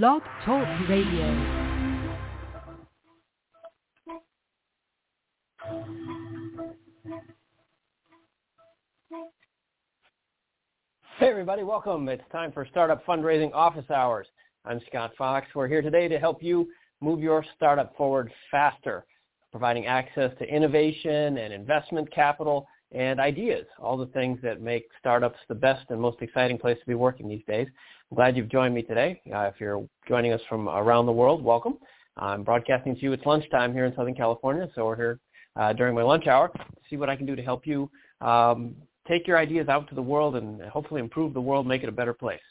Blog Talk Radio. Hey everybody, welcome. It's time for Startup Fundraising Office Hours. I'm Scott Fox. We're here today to help you move your startup forward faster, providing access to innovation and investment capital and ideas, all the things that make startups the best and most exciting place to be working these days. Glad you've joined me today. Uh, if you're joining us from around the world, welcome. I'm broadcasting to you. It's lunchtime here in Southern California, so we're here uh, during my lunch hour to see what I can do to help you um, take your ideas out to the world and hopefully improve the world, make it a better place.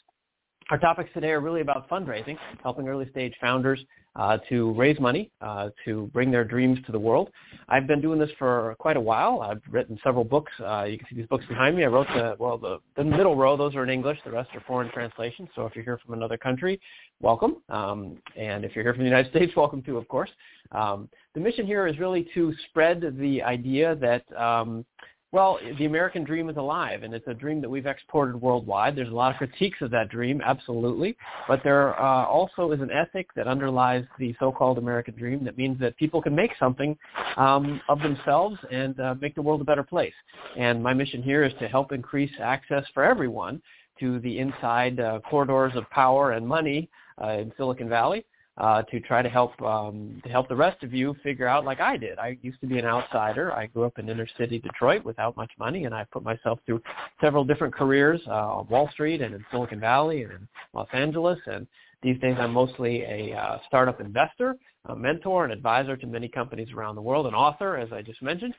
Our topics today are really about fundraising, helping early stage founders uh, to raise money uh, to bring their dreams to the world. I've been doing this for quite a while. I've written several books. Uh, you can see these books behind me. I wrote the well, the, the middle row; those are in English. The rest are foreign translations. So if you're here from another country, welcome. Um, and if you're here from the United States, welcome too, of course. Um, the mission here is really to spread the idea that um, well, the American dream is alive, and it's a dream that we've exported worldwide. There's a lot of critiques of that dream, absolutely, but there uh, also is an ethic that underlies the so-called American dream that means that people can make something um, of themselves and uh, make the world a better place. And my mission here is to help increase access for everyone to the inside uh, corridors of power and money uh, in Silicon Valley uh, to try to help um, to help the rest of you figure out like I did. I used to be an outsider. I grew up in inner city Detroit without much money, and I put myself through several different careers uh, on Wall Street and in Silicon Valley and in Los Angeles. And these days, I'm mostly a uh, startup investor, a mentor, and advisor to many companies around the world, an author, as I just mentioned.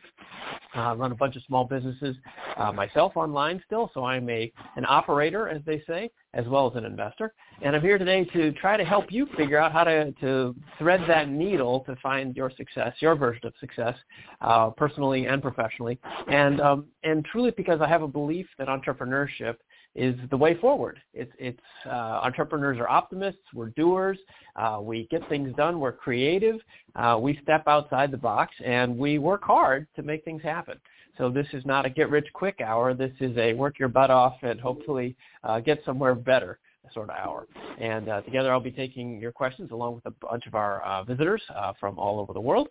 Uh, run a bunch of small businesses uh, myself online still, so I'm a an operator, as they say, as well as an investor. And I'm here today to try to help you figure out how to, to thread that needle to find your success, your version of success, uh, personally and professionally. And um, and truly because I have a belief that entrepreneurship is the way forward. It's, it's uh, entrepreneurs are optimists. We're doers. Uh, we get things done. We're creative. Uh, we step outside the box and we work hard to make things happen. So this is not a get rich quick hour. This is a work your butt off and hopefully uh, get somewhere better sort of hour. And uh, together I'll be taking your questions along with a bunch of our uh, visitors from all over the world.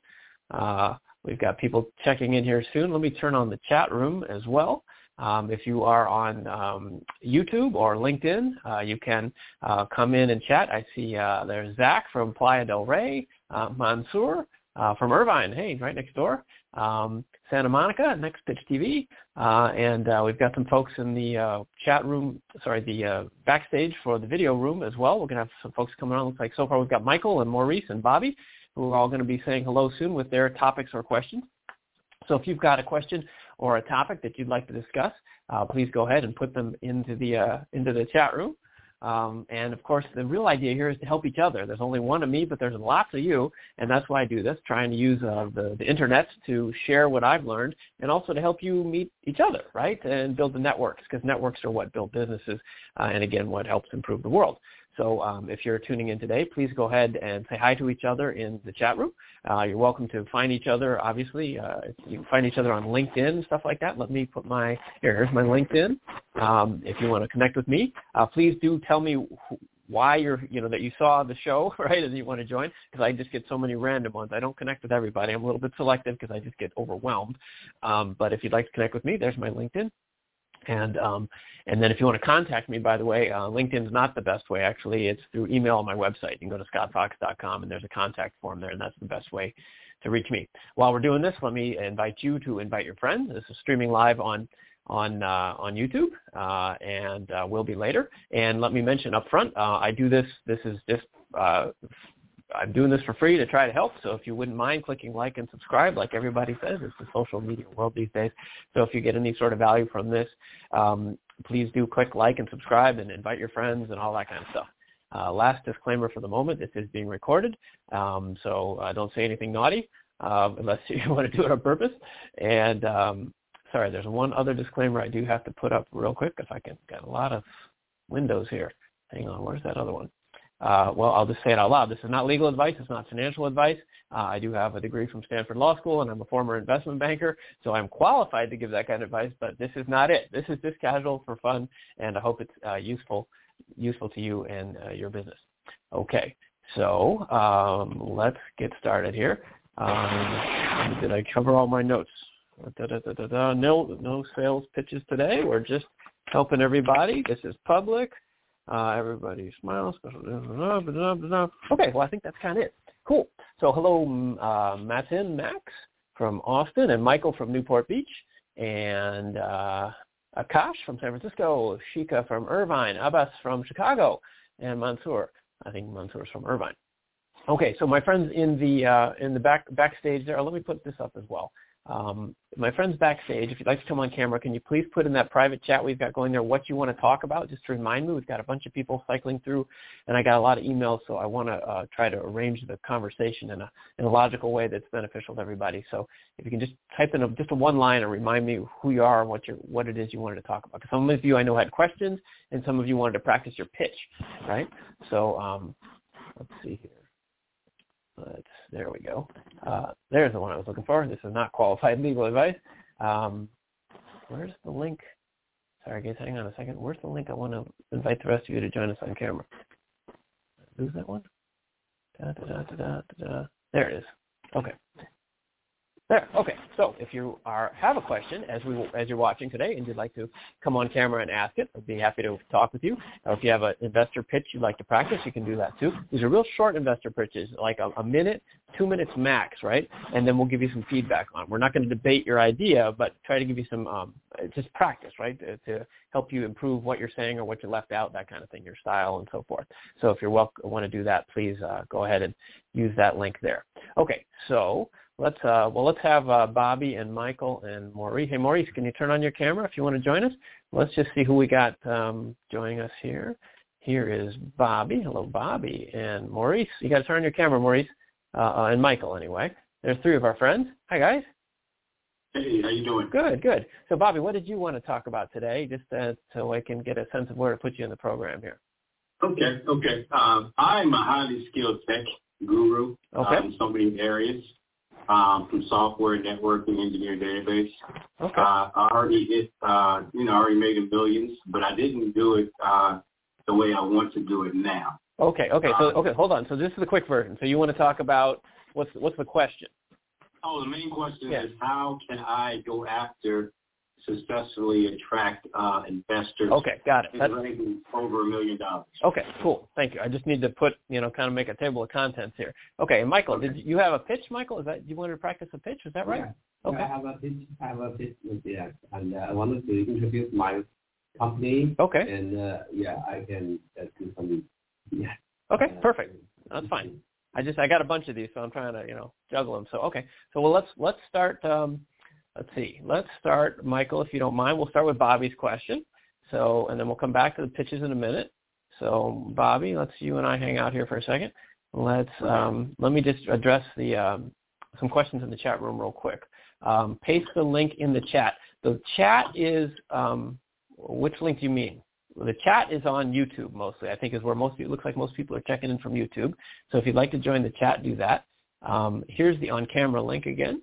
We've got people checking in here soon. Let me turn on the chat room as well. Um, if you are on um, YouTube or LinkedIn, uh, you can uh, come in and chat. I see uh, there's Zach from Playa del Rey, uh, Mansoor uh, from Irvine, hey, right next door, um, Santa Monica, Next Pitch TV, uh, and we've got some folks in the chat room, sorry, the backstage for the video room as well. We're going to have some folks coming on. Looks like so far we've got Michael and Maurice and Bobby, who are all going to be saying hello soon with their topics or questions. So if you've got a question or a topic that you'd like to discuss, uh, please go ahead and put them into the uh, into the chat room. Um, and of course, the real idea here is to help each other. There's only one of me, but there's lots of you, and that's why I do this, trying to use uh, the, the internet to share what I've learned and also to help you meet each other, right, and build the networks, because networks are what build businesses, uh, and again, what helps improve the world. So um, if you're tuning in today, please go ahead and say hi to each other in the chat room. Uh, you're welcome to find each other, obviously. Uh, you can find each other on LinkedIn and stuff like that. Let me put my, here, here's my LinkedIn. Um, if you want to connect with me, uh, please do tell me wh- why you're, you know, that you saw the show, right, and you want to join, because I just get so many random ones. I don't connect with everybody. I'm a little bit selective because I just get overwhelmed. Um, but if you'd like to connect with me, there's my LinkedIn. And um, and then if you want to contact me, by the way, uh, LinkedIn's not the best way. Actually, it's through email on my website. You can go to scottfox.com, and there's a contact form there, and that's the best way to reach me. While we're doing this, let me invite you to invite your friends. This is streaming live on on uh, on YouTube, uh, and uh, will be later. And let me mention up front, uh, I do this. This is just uh, I'm doing this for free to try to help. So if you wouldn't mind clicking like and subscribe, like everybody says, it's the social media world these days. So if you get any sort of value from this, um, please do click like and subscribe and invite your friends and all that kind of stuff. Uh, last disclaimer for the moment, this is being recorded, um, so uh, don't say anything naughty uh, unless you want to do it on purpose. And um, sorry, there's one other disclaimer I do have to put up real quick if I can Got a lot of windows here. Hang on, where's that other one? Uh, well, I'll just say it out loud. This is not legal advice. It's not financial advice. Uh, I do have a degree from Stanford Law School, and I'm a former investment banker, so I'm qualified to give that kind of advice. But this is not it. This is just casual for fun, and I hope it's uh, useful useful to you and uh, your business. Okay, so um, let's get started here. Um, did I cover all my notes? No, no sales pitches today. We're just helping everybody. This is public. Uh, everybody smiles. Okay, well I think that's kind of it. Cool. So hello, uh, Matin Max from Austin, and Michael from Newport Beach, and uh, Akash from San Francisco, Shika from Irvine, Abbas from Chicago, and Mansoor. I think Mansoor's from Irvine. Okay, so my friends in the uh, in the back backstage there, let me put this up as well. Um, my friends backstage, if you'd like to come on camera, can you please put in that private chat we've got going there what you want to talk about? Just to remind me, we've got a bunch of people cycling through, and I got a lot of emails, so I want to uh, try to arrange the conversation in a in a logical way that's beneficial to everybody. So if you can just type in a, just a one line and remind me who you are and what you what it is you wanted to talk about. Because some of you I know had questions, and some of you wanted to practice your pitch, right? So um, let's see here. Let's, there we go. Uh, there's the one I was looking for. This is not qualified legal advice. Um, where's the link? Sorry, guys, hang on a second. Where's the link? I want to invite the rest of you to join us on camera. Lose that one? Da, da, da, there it is. Okay. There. Okay. So if you are have a question as we as you're watching today and you'd like to come on camera and ask it, I'd be happy to talk with you. Or if you have an investor pitch you'd like to practice, you can do that too. These are real short investor pitches, like a, a minute, two minutes max, right? And then we'll give you some feedback on. We're not going to debate your idea, but try to give you some um, just practice, right, to, to help you improve what you're saying or what you left out, that kind of thing, your style and so forth. So if you want to do that, please uh, go ahead and use that link there. Okay. So let's uh, well let's have uh, Bobby and Michael and Maurice. Hey Maurice, can you turn on your camera if you want to join us? Let's just see who we got um, joining us here. Here is Bobby. Hello, Bobby and Maurice. You got to turn on your camera, Maurice, uh, uh, and Michael. Anyway, there's three of our friends. Hi guys. Hey, how you doing? Good, good. So Bobby, what did you want to talk about today, just uh, so I can get a sense of where to put you in the program here? Okay, okay. Um, I'm a highly skilled tech guru okay. um, in so many areas um, from software, networking, engineer database. Okay. Uh, I already hit, uh, you know, I already made millions, but I didn't do it uh, the way I want to do it now. Okay, okay. So, Uh, okay, hold on. So this is the quick version. So you want to talk about what's what's the question? Oh, the main question Yeah. is how can I go after successfully attract uh, investors Okay, got it. That's, over a million dollars? okay, cool. Thank you. I just need to put, you know, kind of make a table of contents here. Okay, and Michael, did you have a pitch, Michael? Is that you wanted to practice a pitch? Is that right? Yeah. Okay. I have a pitch. I have a pitch. Yeah, and uh, I wanted to introduce my company. Okay. And uh, yeah, I can uh, do some. Yeah. Okay, uh, perfect. That's fine. I just I got a bunch of these, so I'm trying to you know juggle them. So okay, so well let's let's start. Um, let's see, let's start, Michael, if you don't mind. We'll start with Bobby's question. So and then we'll come back to the pitches in a minute. So Bobby, let's you and I hang out here for a second. Let's um, let me just address the um, some questions in the chat room real quick. Um, paste the link in the chat. The chat is um, which link do you mean? The chat is on YouTube mostly. I think is where most it looks like most people are checking in from YouTube. So if you'd like to join the chat, do that. Um, here's the on-camera link again.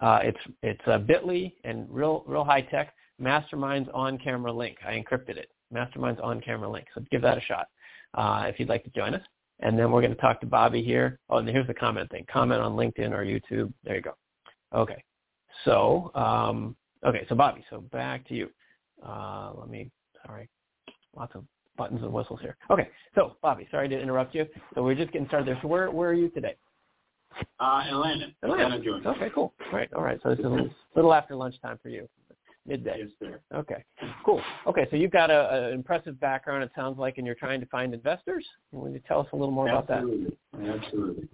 Uh, it's it's uh, Bitly and real real high tech Masterminds on-camera link. I encrypted it. Masterminds on-camera link. So give that a shot uh, if you'd like to join us. And then we're going to talk to Bobby here. Oh, and here's the comment thing. Comment on LinkedIn or YouTube. There you go. Okay. So um, okay. So Bobby. So back to you. Uh, let me. Sorry lots of buttons and whistles here. Okay, so Bobby, sorry to interrupt you. So we're just getting started there. So where where are you today? Uh, Atlanta. Atlanta, Georgia. Okay, cool. All right, all right. So it's a little, little after lunchtime for you, midday. Yes, sir. Okay, cool. Okay, so you've got an impressive background. It sounds like, and you're trying to find investors. Will you tell us a little more about that? Absolutely. Absolutely.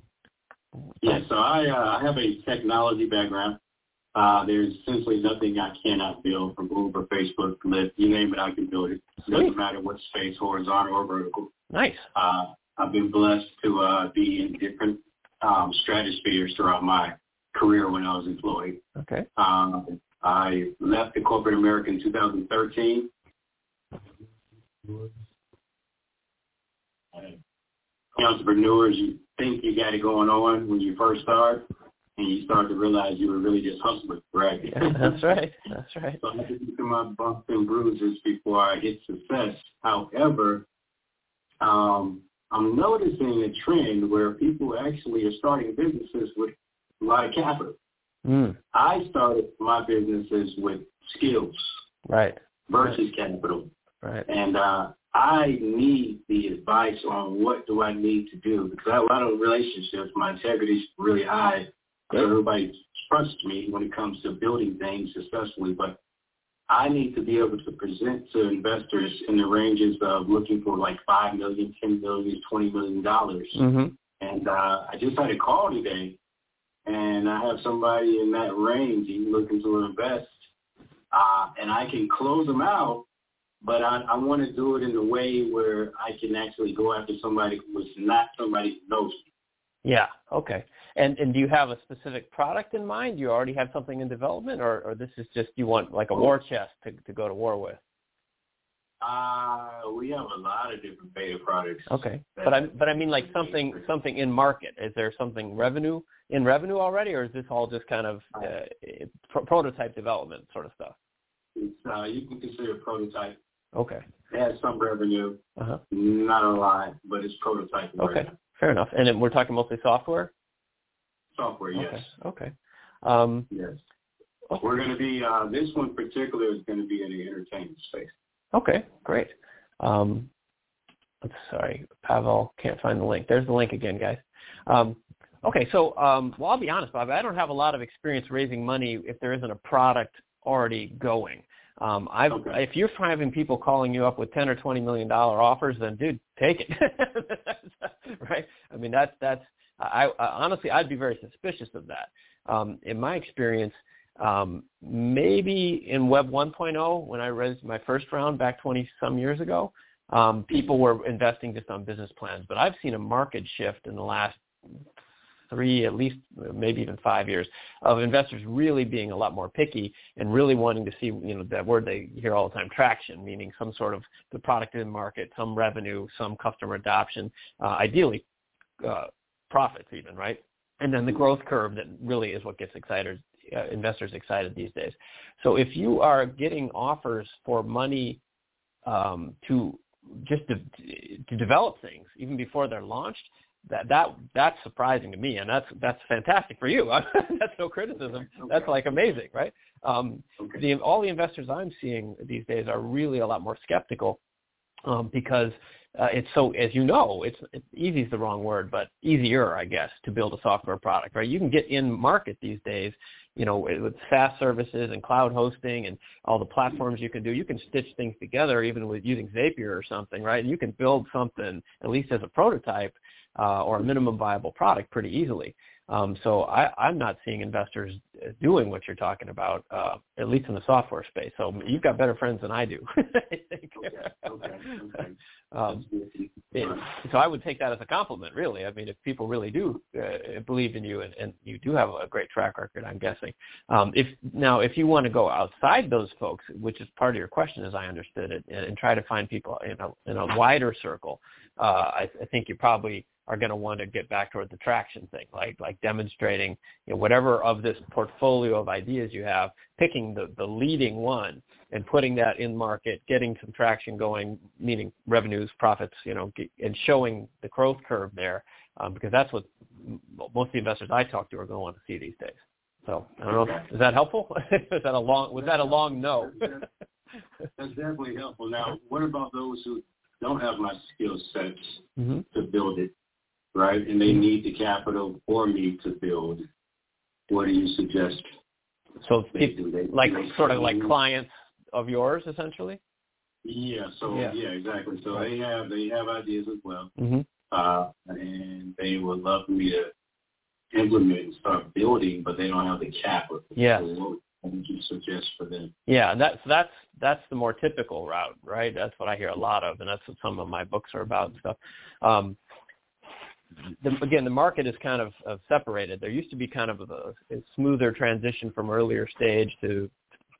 Yeah, so I uh, have a technology background. Uh, there's essentially nothing I cannot build from Uber, Facebook, Lyft, you name it, I can build it. It doesn't matter what space, horizontal or vertical. Nice. Uh, I've been blessed to uh, be in different um, stratospheres throughout my career when I was employed. Okay. Um, I left the corporate America in 2013. Entrepreneurs, you think you got it going on when you first start, and you start to realize you were really just hustling, right? Yeah, that's right. That's right. So I had to through my bumps and bruises before I hit success. However, um, I'm noticing a trend where people actually are starting businesses with a lot of capital. Mm. I started my businesses with skills Right. versus capital. Right. And uh, I need the advice on what do I need to do because I have a lot of relationships. My integrity is really high. So everybody trusts me when it comes to building things successfully. But I need to be able to present to investors in the ranges of looking for like five million, ten million, twenty million dollars. Mhm. And uh, I just had a call today, and I have somebody in that range he's looking to invest, uh, and I can close them out. But I, I want to do it in a way where I can actually go after somebody who is not somebody who knows me. Yeah. Okay. And and do you have a specific product in mind? Do you already have something in development, or or this is just you want like a war chest to to go to war with? Uh, we have a lot of different beta products. Okay. But I but I mean like something something in market. Is there something revenue in revenue already, or is this all just kind of uh, pro- prototype development sort of stuff? It's, uh, you can consider it prototype. Okay. It has some revenue, Uh huh. not a lot, but it's prototype. Okay. Fair enough. And then we're talking mostly software. Software, yes. Okay. Okay. Um, Yes. okay. We're going to be, uh, this one particular is going to be in the entertainment space. Okay, great. Um, I'm sorry, Pavel can't find the link. There's the link again, guys. Um, okay, so um, well, I'll be honest, Bob. I don't have a lot of experience raising money if there isn't a product already going. Um, I've, Okay. If you're having people calling you up with ten or twenty million dollar offers, then dude, take it. right? I mean, that's that's. I, I honestly, I'd be very suspicious of that. Um, in my experience, um, maybe in Web 1.0 when I raised my first round back 20 some years ago, um, people were investing just on business plans. But I've seen a market shift in the last three, at least maybe even five years, of investors really being a lot more picky and really wanting to see, you know, that word they hear all the time, traction, meaning some sort of the product in the market, some revenue, some customer adoption, uh, ideally uh, profits even, right? And then the growth curve that really is what gets excited, uh, investors excited these days. So if you are getting offers for money um, to just to, to develop things even before they're launched, that that that's surprising to me, and that's that's fantastic for you. that's no criticism. That's like amazing, right? Um, Okay. the, all the investors I'm seeing these days are really a lot more skeptical um, because uh, it's so, as you know, it's, it's easy is the wrong word, but easier, I guess, to build a software product, right? You can get in market these days, you know, with SaaS services and cloud hosting and all the platforms you can do. You can stitch things together even with using Zapier or something, right? And you can build something, at least as a prototype uh, or a minimum viable product pretty easily. Um, so I, I'm not seeing investors doing what you're talking about, uh, at least in the software space. So you've got better friends than I do. I think. Okay. Okay. Okay. Um, it, so I would take that as a compliment, really. I mean, if people really do uh, believe in you and, and you do have a great track record, I'm guessing. Um, if now, if you want to go outside those folks, which is part of your question, as I understood it, and, and try to find people in a in a wider circle, uh, I, I think you probably are going to want to get back toward the traction thing, like like demonstrating you know, whatever of this portfolio of ideas you have, picking the the leading one and putting that in market, getting some traction going, meaning revenues, profits, you know, and showing the growth curve there, um, because that's what most of the investors I talk to are going to want to see these days. So I don't know. Is that helpful? is that a long? Was that a long no? That's definitely helpful. Now, what about those who don't have my skill sets hmm to build it, right? And they need the capital for me to build. What do you suggest So they people. They, like they- sort of like clients of yours, essentially. Yeah. So Yeah. yeah, exactly. So they have they have ideas as well, hmm uh, and they would love for me to implement and start building, but they don't have the capital. Yeah. So what would you suggest for them? Yeah, and that's that's that's the more typical route, right? That's what I hear a lot of, and that's what some of my books are about and stuff. Um, the, again, the market is kind of, of separated. There used to be kind of a, a smoother transition from earlier stage to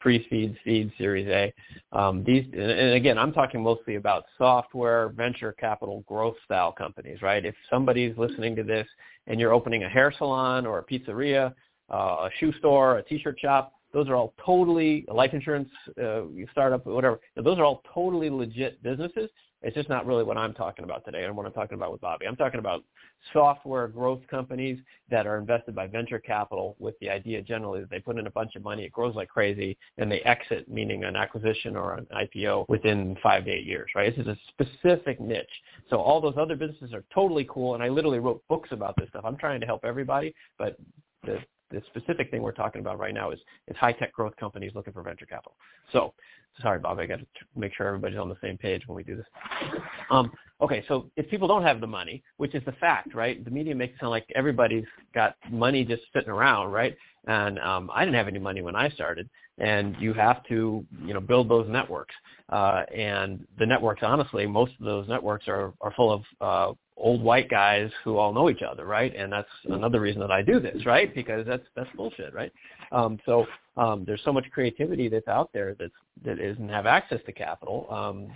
pre-seed, seed, Series A. Um, these, and, again, I'm talking mostly about software, venture capital, growth style companies, right? If somebody's listening to this and you're opening a hair salon or a pizzeria, uh, a shoe store, a t-shirt shop, those are all totally life insurance uh, startup, whatever. Those are all totally legit businesses. It's just not really what I'm talking about today and what I'm talking about with Bobby. I'm talking about software growth companies that are invested by venture capital with the idea generally that they put in a bunch of money, it grows like crazy, and they exit, meaning an acquisition or an IPO within five to eight years, right? This is a specific niche. So all those other businesses are totally cool, and I literally wrote books about this stuff. I'm trying to help everybody, but the the specific thing we're talking about right now is, is high-tech growth companies looking for venture capital. So, sorry, Bob, I got to make sure everybody's on the same page when we do this. Um, okay, so if people don't have the money, which is the fact, right? The media makes it sound like everybody's got money just sitting around, right? And um, I didn't have any money when I started, and you have to, you know, build those networks. Uh, and the networks, honestly, most of those networks are, are full of uh, old white guys who all know each other, right? And that's another reason that I do this, right? Because that's that's bullshit, right? Um, so um, there's so much creativity that's out there that's that doesn't have access to capital um,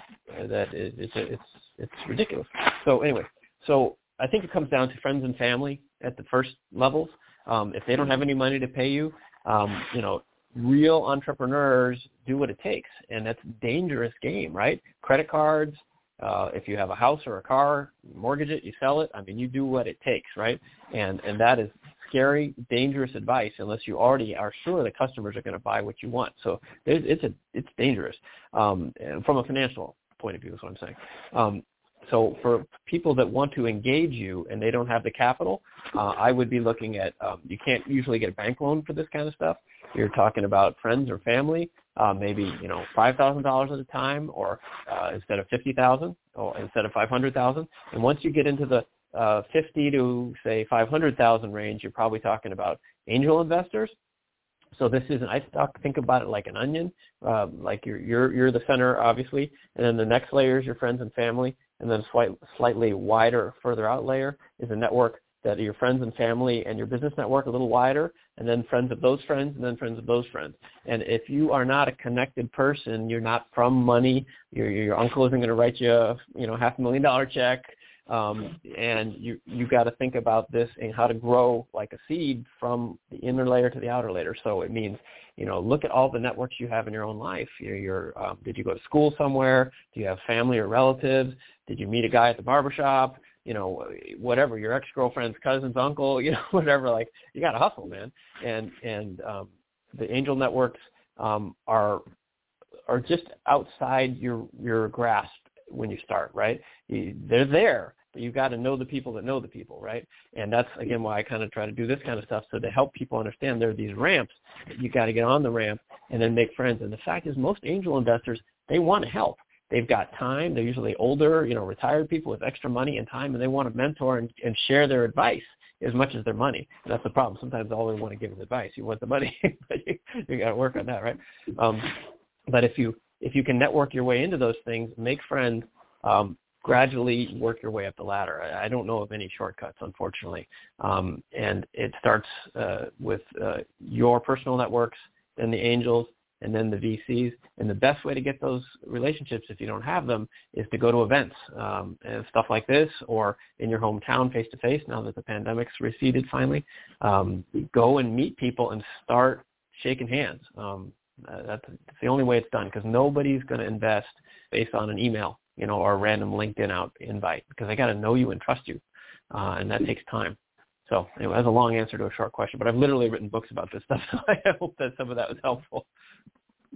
that it, it's it's it's ridiculous. So anyway, so I think it comes down to friends and family at the first levels. Um, if they don't have any money to pay you, um, you know, real entrepreneurs do what it takes, and that's a dangerous game, right? Credit cards, uh, if you have a house or a car, mortgage it, you sell it. I mean, you do what it takes, right? And and that is scary, dangerous advice unless you already are sure the customers are going to buy what you want. So it's a it's dangerous um, from a financial point of view. Is what I'm saying. Um, so for people that want to engage you and they don't have the capital, uh, I would be looking at um, you can't usually get a bank loan for this kind of stuff. You're talking about friends or family, uh, maybe you know five thousand dollars at a time, or uh, instead of fifty thousand, or instead of five hundred thousand. And once you get into the uh, fifty to say five hundred thousand range, you're probably talking about angel investors. So this is, an I stock, think about it like an onion, uh, like you're you're you're the center, obviously, and then the next layer is your friends and family, and then slight, slightly wider, further out layer is a network that are your friends and family and your business network a little wider, and then friends of those friends, and then friends of those friends. And if you are not a connected person, you're not from money. Your your uncle isn't going to write you a you know half a million dollar check, um, and you you've got to think about this and how to grow like a seed from the inner layer to the outer layer. So it means you know look at all the networks you have in your own life. You're, you're um, did you go to school somewhere? Do you have family or relatives? Did you meet a guy at the barbershop? You know, whatever, your ex-girlfriend's cousin's uncle, you know, whatever, like you got to hustle, man. And, and, um, the angel networks, um, are, are just outside your, your grasp when you start, right? They're there, but you've got to know the people that know the people, right? And that's again why I kind of try to do this kind of stuff so to help people understand there are these ramps. You got to get on the ramp and then make friends. And the fact is, most angel investors they want to help. They've got time. They're usually older, you know, retired people with extra money and time, and they want to mentor and, and share their advice as much as their money. And that's the problem. Sometimes all they want to give is advice. You want the money, but you, you got to work on that, right? Um, but if you if you can network your way into those things, make friends, um, gradually work your way up the ladder. I, I don't know of any shortcuts, unfortunately. Um, and it starts uh, with uh, your personal networks, then the angels, and then the VCs. And the best way to get those relationships, if you don't have them, is to go to events um, and stuff like this, or in your hometown face to face. Now that the pandemic's receded, finally, um, go and meet people and start shaking hands. Um, that's, that's the only way it's done because nobody's going to invest based on an email, you know, or a random LinkedIn out invite because they got to know you and trust you, uh, and that takes time. So anyway, that's a long answer to a short question, but I've literally written books about this stuff, so I hope that some of that was helpful.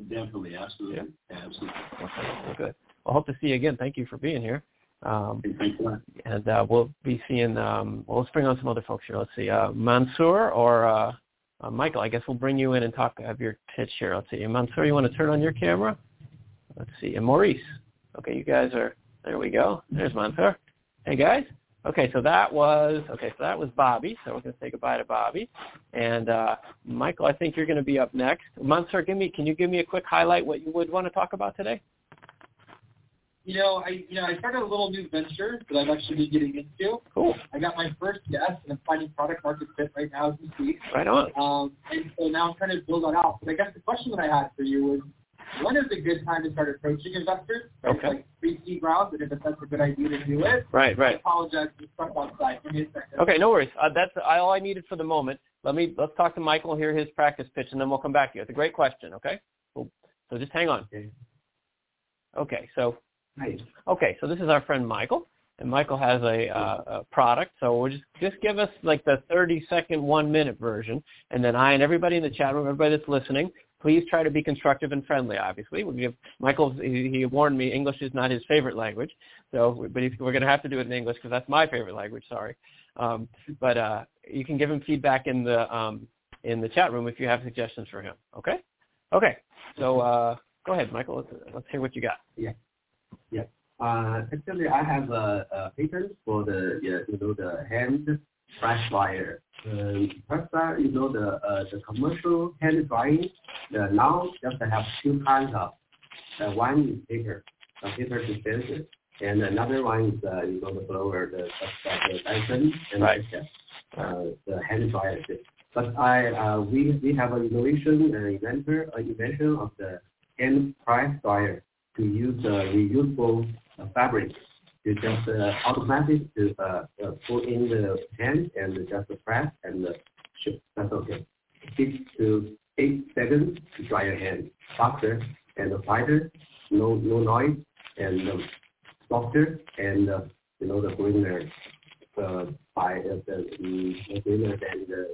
Definitely, absolutely, yeah. absolutely. Okay, good. Well, hope to see you again. Thank you for being here. Um, Thanks a lot. And uh, we'll be seeing. Um, well, let's bring on some other folks here. Let's see, uh, Mansoor or uh, uh, Michael. I guess we'll bring you in and talk. Have your pitch here. Let's see, Mansoor, you want to turn on your camera? Let's see, and Maurice. Okay, you guys are. There we go. There's Mansoor. Hey guys. Okay, so that was okay. So that was Bobby. So we're going to say goodbye to Bobby, and uh, Michael. I think you're going to be up next. Mansoor, give me. Can you give me a quick highlight what you would want to talk about today? You know, I you know I started a little new venture that I've actually been getting into. Cool. I got my first guest, and I'm finding product market fit right now as we speak. Right on. Um, and so now I'm trying to build that out. But I guess the question that I had for you was, when is a good time to start approaching investors? Okay. Like pre-seed rounds, and if that's a good idea to do it. Right, right. I apologize, just stuck outside. Give me a second. Okay, no worries. Uh, that's all I needed for the moment. Let me let's talk to Michael, hear his practice pitch, and then we'll come back to you. It's a great question. Okay. Cool. So just hang on. Okay. So Hi. Okay, so this is our friend Michael, and Michael has a, uh, a product. So we'll just just give us like the 30 second, one minute version, and then I and everybody in the chat room, everybody that's listening, please try to be constructive and friendly. Obviously, we give Michael. He, he warned me English is not his favorite language, so but we're going to have to do it in English because that's my favorite language. Sorry, um, but uh, you can give him feedback in the um, in the chat room if you have suggestions for him. Okay. Okay. So uh, go ahead, Michael. Let's, let's hear what you got. Yeah. Yeah. Uh, actually, I have a, a patent for the you know the hand press dryer. Um, first, uh, you know the uh, the commercial hand drying. The now just have two kinds of. Uh, one is paper, a paper dispenser, and another one is uh, you know the blower, the the, the Dyson and right. the, uh, the hand dryer. But I uh, we we have an innovation uh, inventor uh, invention of the hand press dryer to use uh, reusable uh, fabric to just uh, automatic to uh, uh, put in the hand and just press and uh, ship. That's okay. Six to eight seconds to dry your hand. Faster and quieter, no no noise, and uh, softer and uh, you know the greener uh, by uh, the, the greener than the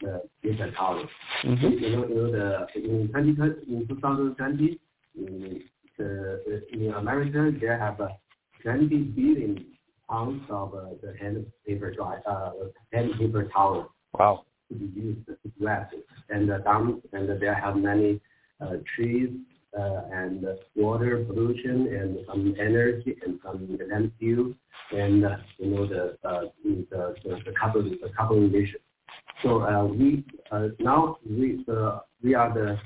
the paper towel. Mm-hmm. You know you know the in 2020 in 2020. in, the, in America, they have uh, 20 billion pounds of uh, the hand paper dry, uh, hand paper towel Wow. to be used to wet. And uh, down, and they have many uh, trees uh, and uh, water pollution and some energy and some landfill and uh, you know the uh, the, the the carbon the carbon emission. So uh, we uh, now we uh, we are the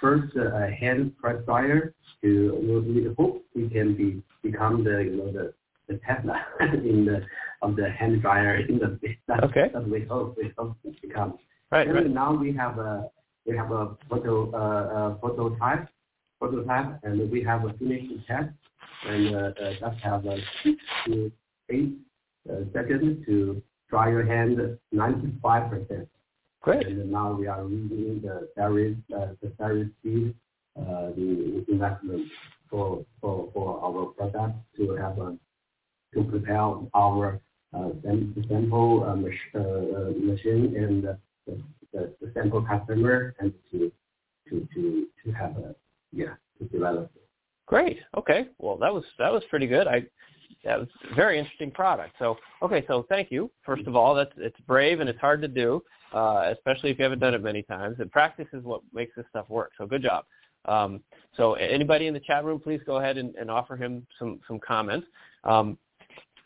first uh, hand press dryer to we hope we can be become the you know the the Tesla in the of the hand dryer industry. That's, Okay. That we hope we hope to become. Right. And Right. now we have a we have a photo uh, uh, prototype prototype and we have a finished test and uh, uh, just have a six to eight uh, seconds to dry your hand 95 percent. Great. And now we are using the series uh, the series speed the investment for our product to have a to prepare our uh, sample uh, uh, machine and the, sample customer and to have a yeah to develop. Great. Okay. Well, that was that was pretty good. I that was a very interesting product. So okay. So thank you. First of all, that's it's brave and it's hard to do, especially if you haven't done it many times. And practice is what makes this stuff work. So good job. Um, so anybody in the chat room, please go ahead and, and offer him some some comments. Um,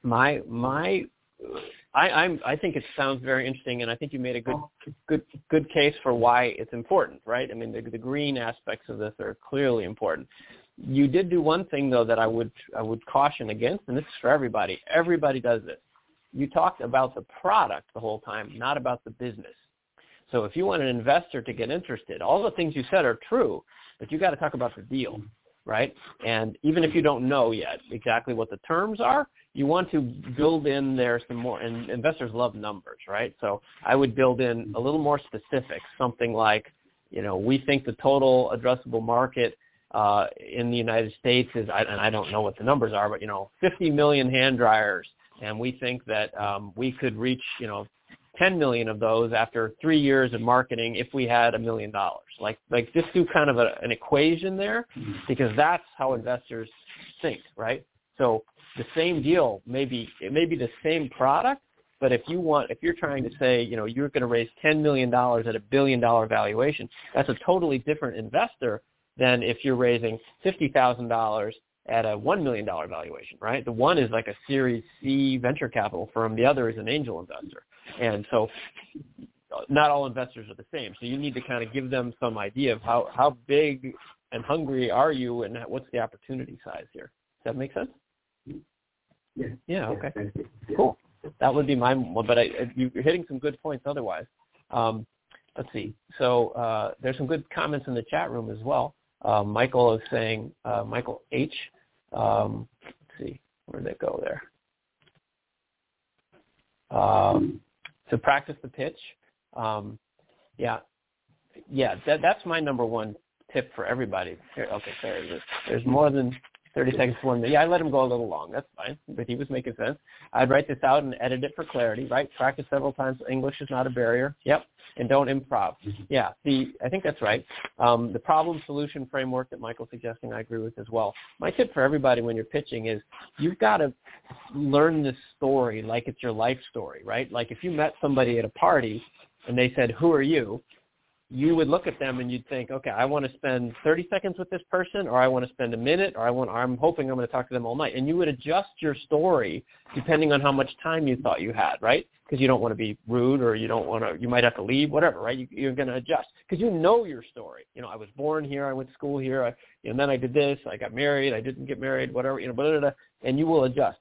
my my I, I'm I think it sounds very interesting, and I think you made a good good good case for why it's important, right? I mean, the, the green aspects of this are clearly important. You did do one thing though that I would I would caution against, and this is for everybody. Everybody does this. You talked about the product the whole time, not about the business. So if you want an investor to get interested, all the things you said are true, but you got to talk about the deal, right? And even if you don't know yet exactly what the terms are, you want to build in there some more and investors love numbers right? So i would build in a little more specifics something like you know we think the total addressable market uh, in the united states is and i don't know what the numbers are but you know 50 million hand dryers. And we think that um, we could reach you know 10 million of those after three years of marketing if we had a million dollars like like just do kind of a, an equation there mm-hmm. because that's how investors think right? So the same deal may be it may be the same product, but if you want if you're trying to say, you know, you're going to raise ten million dollars at a billion dollar valuation, that's a totally different investor than if you're raising fifty thousand dollars at a one million dollar valuation, right? The one is like a Series C venture capital firm, the other is an angel investor, and so not all investors are the same. So you need to kind of give them some idea of how how big and hungry are you, and what's the opportunity size here. Does that make sense? Yeah. Yeah. Okay. Yeah. Cool. That would be my one, but I, I- you're hitting some good points otherwise. Um, let's see. So uh, there's some good comments in the chat room as well. Uh, Michael is saying, uh, Michael H. Um, let's see, where did it go there? Um, to practice the pitch. Um, yeah, yeah. That, that's my number one tip for everybody. Here, okay, there it is. There's more than 30 seconds to one minute. Yeah, I let him go a little long. That's fine, but he was making sense. I'd write this out and edit it for clarity, right? Practice several times. English is not a barrier. Yep. And don't improv. Yeah, the I think that's right. Um, the problem solution framework that Michael's suggesting, I agree with as well. My tip for everybody when you're pitching is you've got to learn this story like it's your life story, right? Like if you met somebody at a party and they said, "Who are you?" you would look at them and you'd think, okay, I want to spend 30 seconds with this person, or I want to spend a minute, or I want, I'm hoping I'm going to talk to them all night. And you would adjust your story depending on how much time you thought you had, right? Because you don't want to be rude, or you don't want to, you might have to leave, whatever, right? You, you're going to adjust because you know your story. You know, I was born here, I went to school here, I, and then I did this, I got married, I didn't get married, whatever, you know, blah, blah, blah, and you will adjust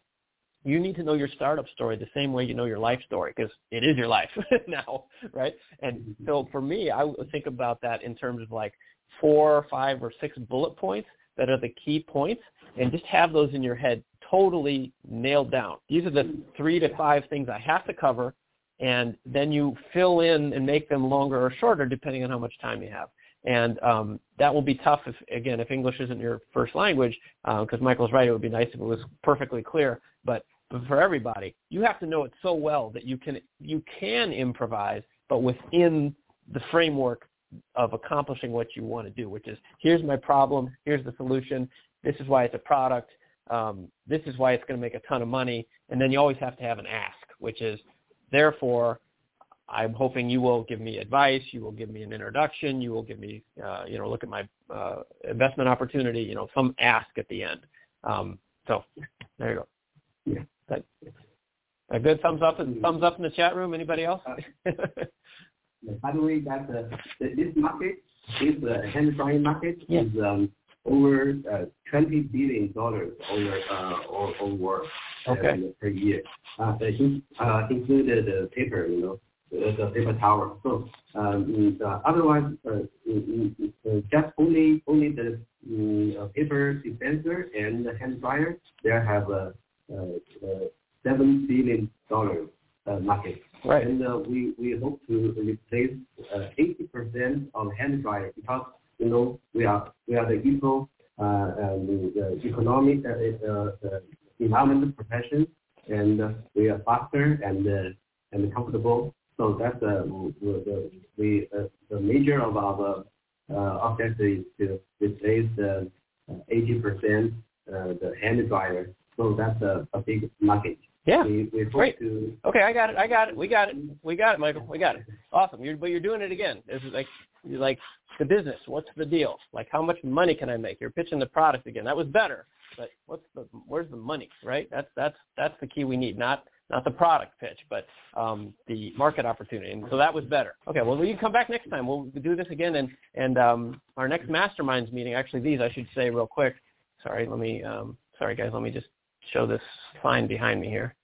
you need to know your startup story the same way you know your life story because it is your life now, right? And mm-hmm. so for me, I would think about that in terms of like four, or five, or six bullet points that are the key points, and just have those in your head totally nailed down. These are the three to five things I have to cover, and then you fill in and make them longer or shorter depending on how much time you have. And um, that will be tough if, again, if English isn't your first language, because uh, Michael's right, it would be nice if it was perfectly clear. But for everybody. You have to know it so well that you can you can improvise, but within the framework of accomplishing what you want to do, which is here's my problem, here's the solution, this is why it's a product, um, this is why it's going to make a ton of money, and then you always have to have an ask, which is therefore I'm hoping you will give me advice, you will give me an introduction, you will give me, uh, you know, look at my uh, investment opportunity, you know, some ask at the end. Um, so there you go. Yeah. That, a good thumbs up and thumbs up in the chat room. Anybody else? By the way, that uh, this market, this uh, hand drying market yeah. is um, over uh, twenty billion dollars over uh, over okay. uh, per year. Uh, uh, included the paper, you know, the, the paper tower. So um, uh, otherwise, uh, mm, mm, mm, just only only the um, paper dispenser and the hand dryer, they have a Uh, uh, $7 billion uh, market. Right. And uh, we we hope to replace uh, 80% of hand dryer because, you know, we are we are the eco uh, the economic environmental profession, and we are faster and and comfortable. So that's the the the major of our objective is to replace the 80% the hand dryer so that's a, a big market. Yeah. We, we Great. To... Okay, I got it. I got it. We got it. We got it, Michael. We got it. Awesome. You're, but you're doing it again. This is like, you're like the business. What's the deal? Like, how much money can I make? You're pitching the product again. That was better. But what's the? Where's the money? Right. That's that's that's the key we need. Not not the product pitch, but um, the market opportunity. And so that was better. Okay, well, you can come back next time. We'll do this again. And, and um, our next masterminds meeting, actually these I should say real quick. Sorry, let me, um, sorry guys, let me just show this sign behind me here.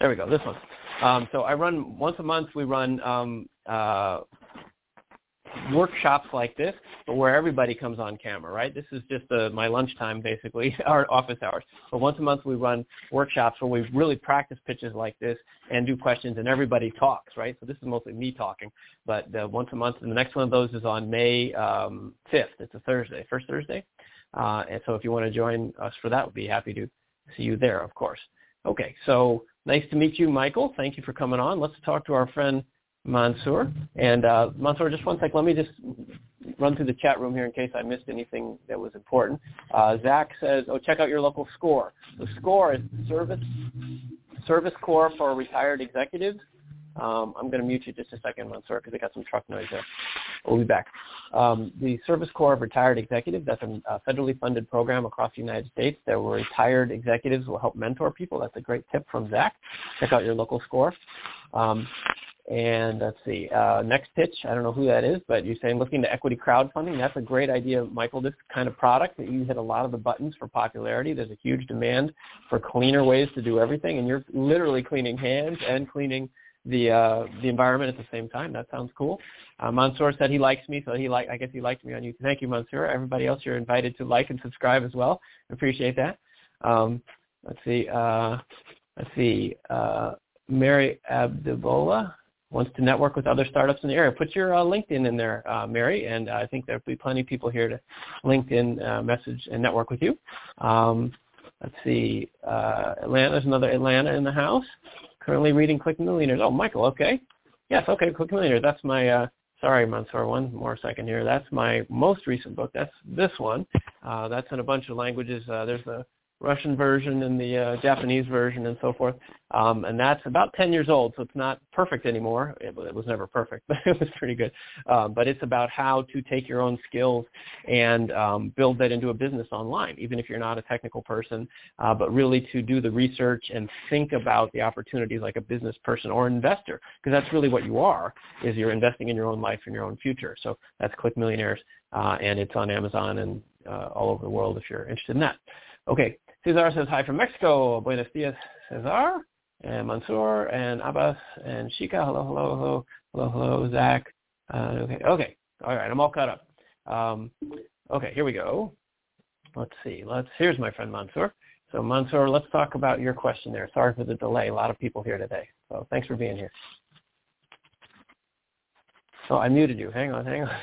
There we go, this one. Um, so I run once a month. We run um, uh, workshops like this, but where everybody comes on camera, right? This is just uh, my lunchtime, basically, our office hours. But once a month we run workshops where we really practice pitches like this and do questions, and everybody talks, right? So this is mostly me talking, but uh, once a month, and the next one of those is on May um, 5th. It's a Thursday, first Thursday. Uh, and so if you want to join us for that, we'd be happy to see you there, of course. Okay, so nice to meet you, Michael. Thank you for coming on. Let's talk to our friend Mansoor. And uh, Mansoor, just one sec. Let me just run through the chat room here in case I missed anything that was important. Uh, Zach says, oh, check out your local SCORE. The SCORE is Service Service Corps for Retired Executives. Um, I'm going to mute you just a second, Mansoor, because I got some truck noise there. We'll be back. Um, the Service Corps of Retired Executives, that's a, federally funded program across the United States that where retired executives will help mentor people. That's a great tip from Zach. Check out your local SCORE. Um, and let's see, uh, next pitch, I don't know who that is, but you're saying looking to equity crowdfunding. That's a great idea, Michael. This kind of product that you hit a lot of the buttons for popularity. There's a huge demand for cleaner ways to do everything, and you're literally cleaning hands and cleaning – the uh, the environment at the same time. That sounds cool. Uh, Mansoor said he likes me, so he like I guess he liked me on YouTube. Thank you, Mansoor. Everybody else, you're invited to like and subscribe as well. Appreciate that. Um, let's see. Uh, let's see. Uh, Mary Abdibola. wants to network with other startups in the area. Put your uh, LinkedIn in there, uh, Mary, and I think there'll be plenty of people here to LinkedIn uh, message and network with you. Um, let's see, uh, Atlanta, there's another Atlanta in the house. Currently reading Click Millionaires. Oh, Michael, okay. Yes, okay, Click Millionaires. That's my, uh, sorry, Mansoor, one more second here. That's my most recent book. That's this one. Uh, that's in a bunch of languages. Uh, there's the Russian version and the uh, Japanese version and so forth. Um, and that's about 10 years old, so it's not perfect anymore. It, it was never perfect, but it was pretty good. Um, but it's about how to take your own skills and um, build that into a business online, even if you're not a technical person, uh, but really to do the research and think about the opportunities like a business person or investor, because that's really what you are, is you're investing in your own life and your own future. So that's Click Millionaires, uh, and it's on Amazon and uh, all over the world if you're interested in that. Okay, Cesar says hi from Mexico. Buenos dias, Cesar. And Mansoor and Abbas and Shika. Hello, hello, hello, hello, hello, Zach. Uh, okay, okay. All right, I'm all caught up. Um, okay, here we go. Let's see. Let's. Here's my friend Mansoor. So Mansoor, let's talk about your question there. Sorry for the delay. A lot of people here today. So thanks for being here. Oh, I muted you. Hang on, hang on.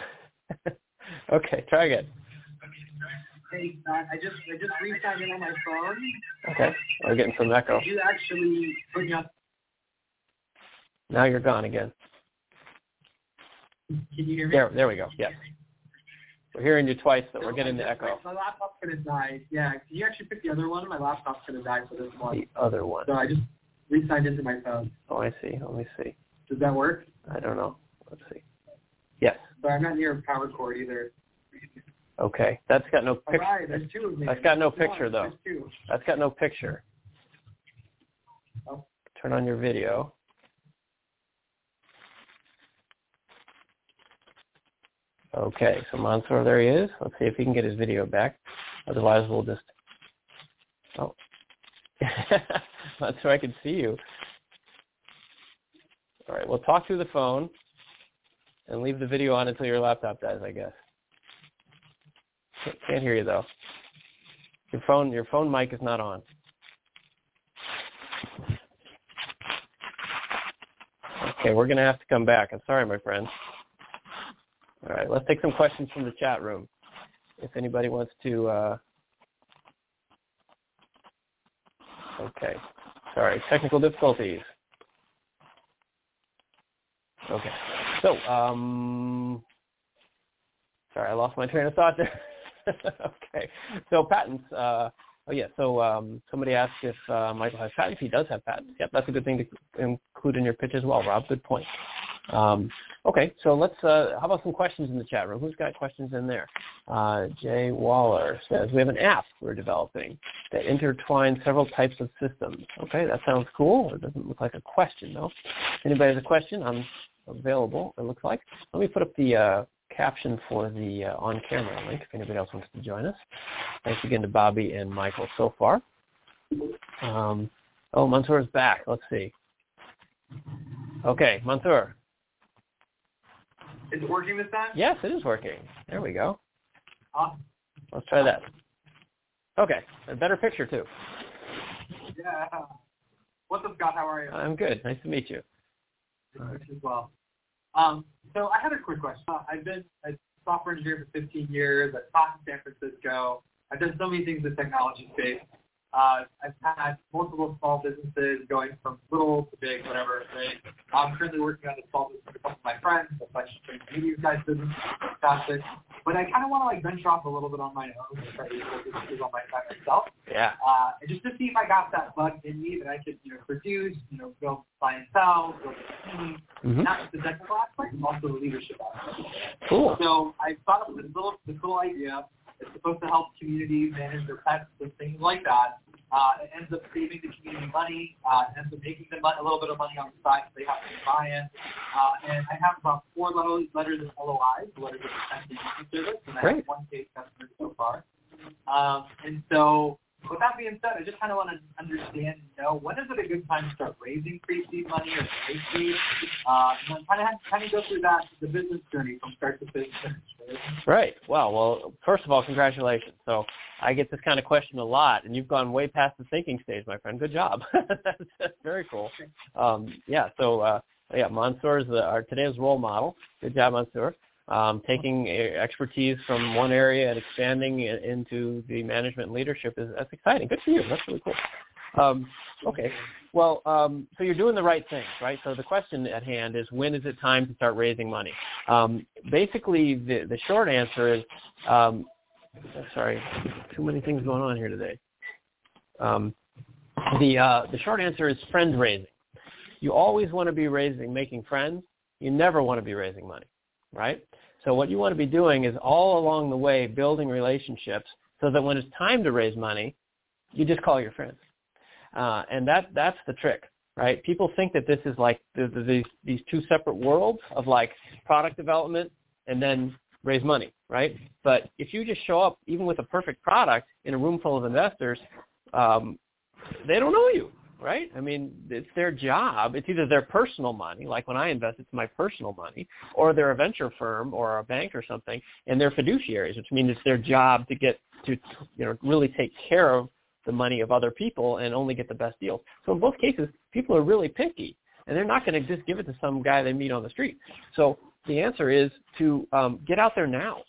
okay, try again. Hey, I just I just re-signed in on my phone. Okay, we're getting some echo. Did you actually me up? Now you're gone again. Can you hear me? There, there we go. Yes. We're hearing you twice, but we're getting the echo. My laptop could have died. Yeah, can you actually pick the other one? My laptop's have died for this one. The other one. So I just re-signed into my phone. Oh, I see. Let me see. Does that work? I don't know. Let's see. Yes. But I'm not near a power cord either. Okay. That's got no picture. right, there's two of me. That's got no picture, one, though. That's got no picture. Oh. Turn on your video. Okay, so Mansoor, there he is. Let's see if he can get his video back. Otherwise, we'll just. Oh, Mansoor, I can see you. All right, we'll talk through the phone and leave the video on until your laptop dies, I guess. Can't- hear you though. Your phone, your phone mic is not on. Okay, we're gonna have to come back. I'm sorry, my friend. All right, let's take some questions from the chat room. If anybody wants to. Uh... Okay, sorry, technical difficulties. Okay, so um, sorry, I lost my train of thought there. okay, so patents. Uh, oh yeah, so um, somebody asked if uh, Michael has patents. He does have patents. Yep, that's a good thing to include in your pitch as well, Rob. Good point. Um, okay, so let's. Uh, how about some questions in the chat room? Who's got questions in there? Uh, Jay Waller says we have an app we're developing that intertwines several types of systems. Okay, that sounds cool. It doesn't look like a question though. Anybody has a question? I'm available. It looks like. Let me put up the uh, caption for the uh, on-camera link if anybody else wants to join us. Thanks again to Bobby and Michael so far. Um, oh, Mansoor is back. Let's see. Okay, Mansoor. Is it working this time? Yes, it is working. There we go. Awesome. Let's try that. Okay, a better picture too. Yeah. What's up, Scott? How are you? I'm good. Nice to meet you. Good as well. Um, so I had a quick question. Uh, I've been a software engineer for 15 years. I've taught in San Francisco. I've done so many things in the technology space. Uh, I've had multiple small businesses going from little to big, whatever. Right? I'm currently working on a small business with a couple of my friends, a bunch of medium sized business, fantastic. But I kind of want to like venture off a little bit on my own and try to do on my side myself. Yeah. Uh, and just to see if I got that bug in me that I could, you know, produce, you know, build clientele, build a team, Mhm. not just the technical aspect, but also the leadership aspect. Cool. So I thought of this little, this little idea. It's supposed to help communities manage their pets and things like that. Uh, it ends up saving the community money. Uh, it ends up making them a little bit of money on the side so they have to buy in. Uh, and I have about four letters, letters of LOIs, letters of intent the service, and I Great. have one paid customer so far. Um, and so with that being said, I just kind of want to understand, you know, when is it a good time to start raising pre-seed money or pre-seed? Uh, and then kind of kind of go through that the business journey from start to finish. right? Wow. Well, first of all, congratulations. So I get this kind of question a lot, and you've gone way past the thinking stage, my friend. Good job. that's, that's very cool. Um, yeah. So uh, yeah, Mansoor is the, our today's role model. Good job, Mansoor. Um, taking expertise from one area and expanding into the management leadership is that's exciting. Good for you. That's really cool. Um, okay. Well, um, so you're doing the right things, right? So the question at hand is when is it time to start raising money? Um, basically, the, the short answer is, um, sorry, too many things going on here today. Um, the uh, the short answer is friend raising. You always want to be raising, making friends. You never want to be raising money, right? So what you want to be doing is all along the way building relationships so that when it's time to raise money, you just call your friends. Uh, and that that's the trick, right? People think that this is like the, the, these these two separate worlds of like product development and then raise money, right? But if you just show up even with a perfect product in a room full of investors, um, they don't know you, right? I mean, it's their job. It's either their personal money, like when I invest, it's my personal money, or they're a venture firm or a bank or something, and they're fiduciaries, which means it's their job to get to, you know, really take care of the money of other people and only get the best deals. So in both cases, people are really picky, and they're not going to just give it to some guy they meet on the street. So the answer is to um, get out there now,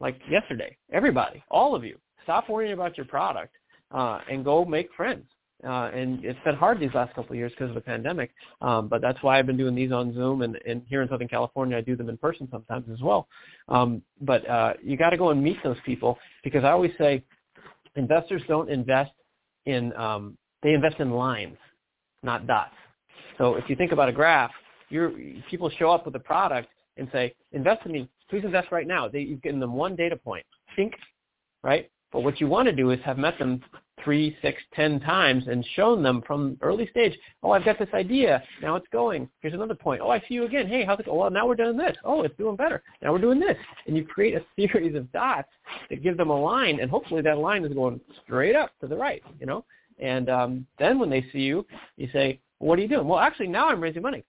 like yesterday. Everybody, all of you, stop worrying about your product uh, and go make friends. Uh, and it's been hard these last couple of years because of the pandemic, um, but that's why I've been doing these on Zoom, and, and here in Southern California, I do them in person sometimes as well. Um, but uh, you got to go and meet those people because I always say investors don't invest in um, they invest in lines, not dots. So if you think about a graph, you people show up with a product and say, invest in me, please invest right now. They, you've given them one data point. Think, right? But what you want to do is have met them three, six, ten times and shown them from early stage, oh, I've got this idea. Now it's going. Here's another point. Oh, I see you again. Hey, how's it going? Well, now we're doing this. Oh, it's doing better. Now we're doing this. And you create a series of dots that give them a line, and hopefully that line is going straight up to the right, you know? And um, then when they see you, you say, well, what are you doing? Well, actually, now I'm raising money.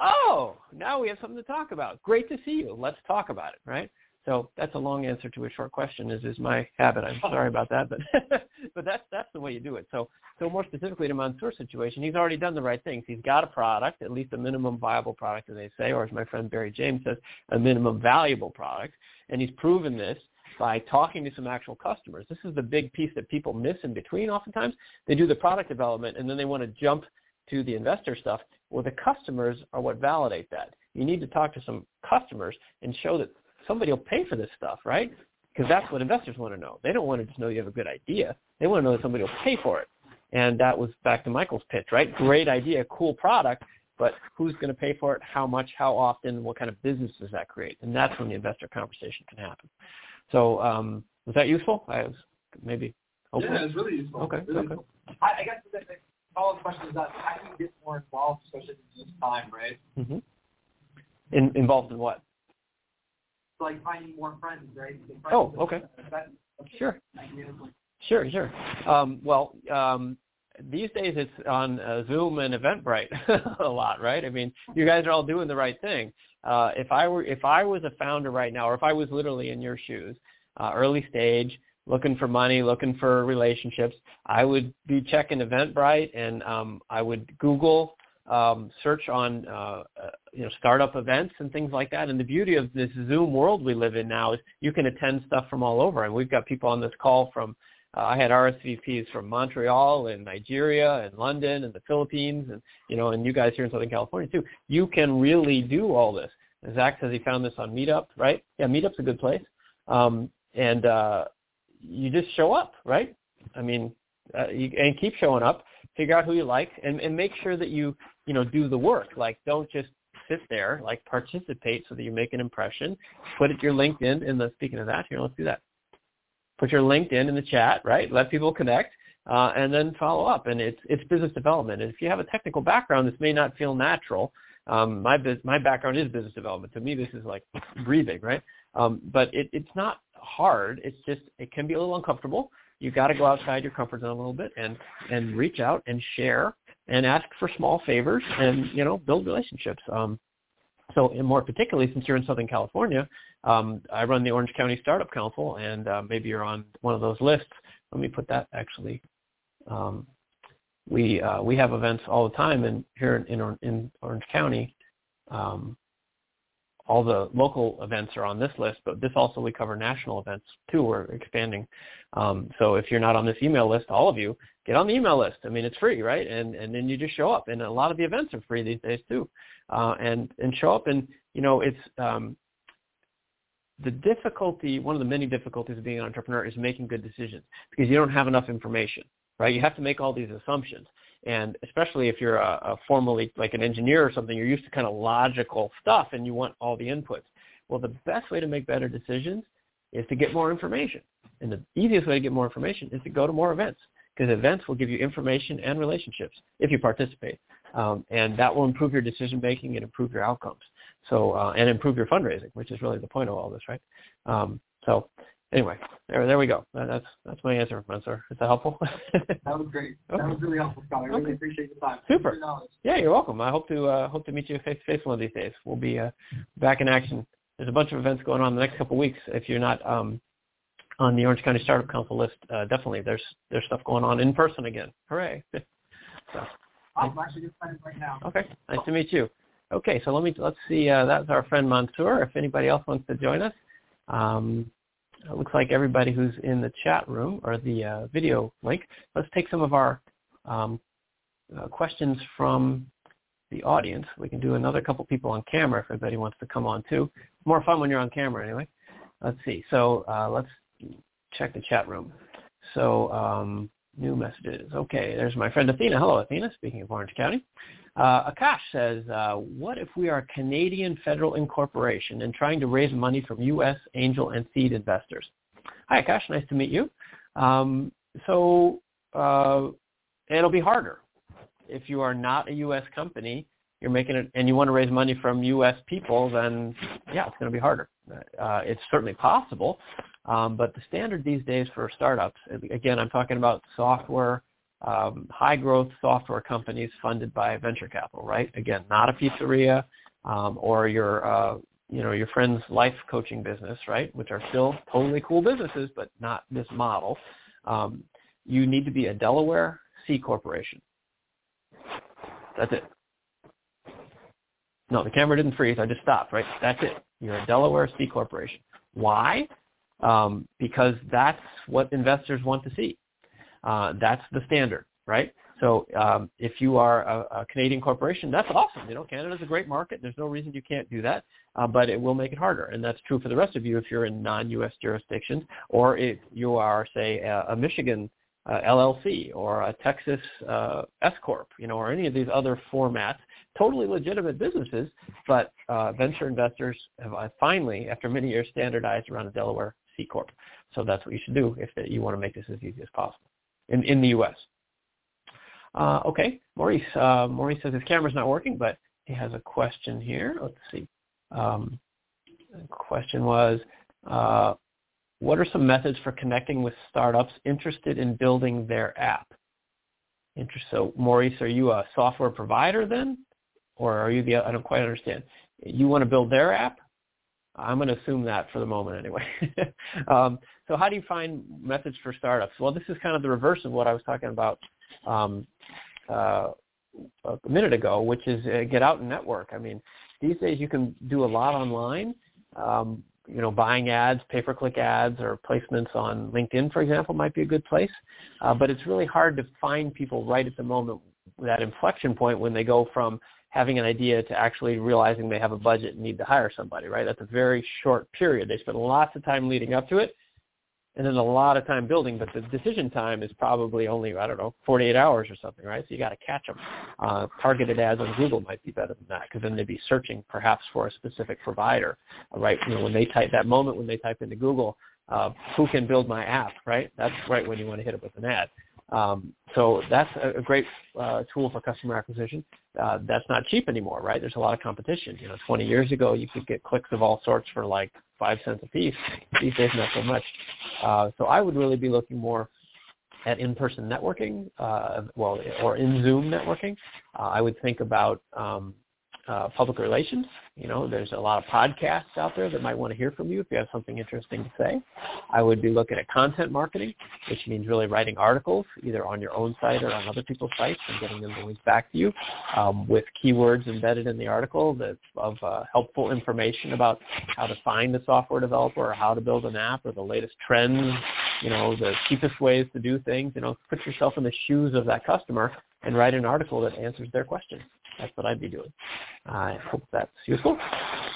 Oh, now we have something to talk about. Great to see you. Let's talk about it, right? So that's a long answer to a short question. Is is my habit? I'm sorry about that, but but that's that's the way you do it. So so more specifically to Mansoor's situation, he's already done the right things. He's got a product, at least a minimum viable product, as they say, or as my friend Barry James says, a minimum valuable product, and he's proven this by talking to some actual customers. This is the big piece that people miss in between. Oftentimes, they do the product development and then they want to jump to the investor stuff. Well, the customers are what validate that. You need to talk to some customers and show that somebody will pay for this stuff, right? Because that's what investors want to know. They don't want to just know you have a good idea. They want to know that somebody will pay for it. And that was back to Michael's pitch, right? Great idea, cool product, but who's going to pay for it, how much, how often, what kind of business does that create? And that's when the investor conversation can happen. So um, was that useful? I was maybe. Hopefully. Yeah, it's really useful. Okay. Really okay. Useful. I, I guess the, the follow-up question is that how do you get more involved, especially in this time, right? Mm-hmm. In, involved in what? Like finding more friends, right? Oh, okay. Sure. Sure, sure. Um, well, um, these days it's on uh, Zoom and Eventbrite a lot, right? I mean, you guys are all doing the right thing. Uh, if I were, if I was a founder right now, or if I was literally in your shoes, uh, early stage, looking for money, looking for relationships, I would be checking Eventbrite and um, I would Google um, search on uh, uh, you know startup events and things like that. And the beauty of this Zoom world we live in now is you can attend stuff from all over. And we've got people on this call from uh, I had RSVPs from Montreal and Nigeria and London and the Philippines and you know and you guys here in Southern California too. You can really do all this. Zach says he found this on Meetup, right? Yeah, Meetup's a good place. Um, and uh, you just show up, right? I mean, uh, you, and keep showing up. Figure out who you like, and, and make sure that you you know, do the work. Like don't just sit there, like participate so that you make an impression. Put it your LinkedIn in the speaking of that, here, let's do that. Put your LinkedIn in the chat, right? Let people connect. Uh, and then follow up. And it's it's business development. And if you have a technical background, this may not feel natural. Um, my my background is business development. To me, this is like breathing, right? Um, but it, it's not hard. It's just it can be a little uncomfortable. You got to go outside your comfort zone a little bit and and reach out and share and ask for small favors and you know build relationships. Um, so, and more particularly, since you're in Southern California, um, I run the Orange County Startup Council, and uh, maybe you're on one of those lists. Let me put that actually. Um, we uh, we have events all the time in here in, in, in Orange County. um, all the local events are on this list, but this also we cover national events too. We're expanding. Um, so if you're not on this email list, all of you get on the email list. I mean, it's free, right? And and then you just show up. And a lot of the events are free these days too. Uh, and and show up. And you know, it's um, the difficulty. One of the many difficulties of being an entrepreneur is making good decisions because you don't have enough information, right? You have to make all these assumptions. And especially if you're a, a formally like an engineer or something, you're used to kind of logical stuff and you want all the inputs. Well, the best way to make better decisions is to get more information. And the easiest way to get more information is to go to more events because events will give you information and relationships if you participate. Um, and that will improve your decision making and improve your outcomes. So, uh, and improve your fundraising, which is really the point of all this, right? Um, so anyway, there there we go. That's that's my answer, Mansoor. Is that helpful? that was great. Okay. That was really helpful, Scott. I really okay. appreciate the time. Super. Yeah, you're welcome. I hope to uh, hope to meet you face to face one of these days. We'll be uh, back in action. There's a bunch of events going on the next couple of weeks. If you're not um, on the Orange County Startup Council list, uh, definitely there's there's stuff going on in person again. Hooray! so, I'm actually just right now. Okay, nice to meet you. Okay, so let me let's see. Uh, that's our friend Mansoor. If anybody else wants to join us. Um, it looks like everybody who's in the chat room or the uh, video link. Let's take some of our um, uh, questions from the audience. We can do another couple people on camera if anybody wants to come on too. More fun when you're on camera anyway. Let's see. So uh, let's check the chat room. So um, new messages. Okay, there's my friend Athena. Hello, Athena, speaking of Orange County. Uh, Akash says, uh, what if we are a Canadian federal incorporation and trying to raise money from U.S. angel and seed investors? Hi, Akash. Nice to meet you. Um, so uh, it'll be harder. If you are not a U.S. company, you're making it, and you want to raise money from U.S. people, then yeah, it's going to be harder. Uh, it's certainly possible, um, but the standard these days for startups, again, I'm talking about software um, high growth software companies funded by venture capital, right? Again, not a pizzeria um, or your uh, you know your friend's life coaching business, right? Which are still totally cool businesses, but not this model. Um, you need to be a Delaware C corporation. That's it. No, the camera didn't freeze. I just stopped, right? That's it. You're a Delaware C corporation. Why? Um, because that's what investors want to see. Uh, that's the standard, right? So um, if you are a, a, Canadian corporation, that's awesome. You know, Canada's a great market. There's no reason you can't do that, uh, but it will make it harder. And that's true for the rest of you if you're in non-U.S. jurisdictions, or if you are, say, a, a Michigan uh, LLC or a Texas uh, S corp, you know, or any of these other formats. Totally legitimate businesses, but uh, venture investors have uh, finally, after many years, standardized around a Delaware C corp. So that's what you should do if you want to make this as easy as possible in, in the U.S. Uh, okay, Maurice. Uh, Maurice says his camera's not working, but he has a question here. Let's see. Um, the question was, uh, what are some methods for connecting with startups interested in building their app? So Maurice, are you a software provider then? Or are you the, I don't quite understand. You want to build their app? I'm going to assume that for the moment anyway. um, so how do you find methods for startups? Well, this is kind of the reverse of what I was talking about um, uh, a minute ago, which is uh, get out and network. I mean, these days you can do a lot online. Um, you know, buying ads, pay-per-click ads, or placements on LinkedIn, for example, might be a good place. Uh, but it's really hard to find people right at the moment, that inflection point when they go from having an idea to actually realizing they have a budget and need to hire somebody, right? That's a very short period. They spend lots of time leading up to it and then a lot of time building, but the decision time is probably only, I don't know, 48 hours or something, right? So you got to catch them. Uh, targeted ads on Google might be better than that because then they'd be searching perhaps for a specific provider, right? You know, when they type that moment when they type into Google, uh, who can build my app, right? That's right when you want to hit it with an ad. Um, so that's a, great uh, tool for customer acquisition. Uh, that's not cheap anymore, right? There's a lot of competition. You know, 20 years ago, you could get clicks of all sorts for like five cents a piece. These days, not so much. Uh, so I would really be looking more at in-person networking, uh, well, or in Zoom networking. Uh, I would think about um, uh, public relations. You know, there's a lot of podcasts out there that might want to hear from you if you have something interesting to say. I would be looking at content marketing, which means really writing articles either on your own site or on other people's sites and getting them to link back to you um, with keywords embedded in the article that of uh, helpful information about how to find a software developer or how to build an app or the latest trends, you know, the cheapest ways to do things. You know, put yourself in the shoes of that customer and write an article that answers their questions. That's what I'd be doing. I hope that's useful.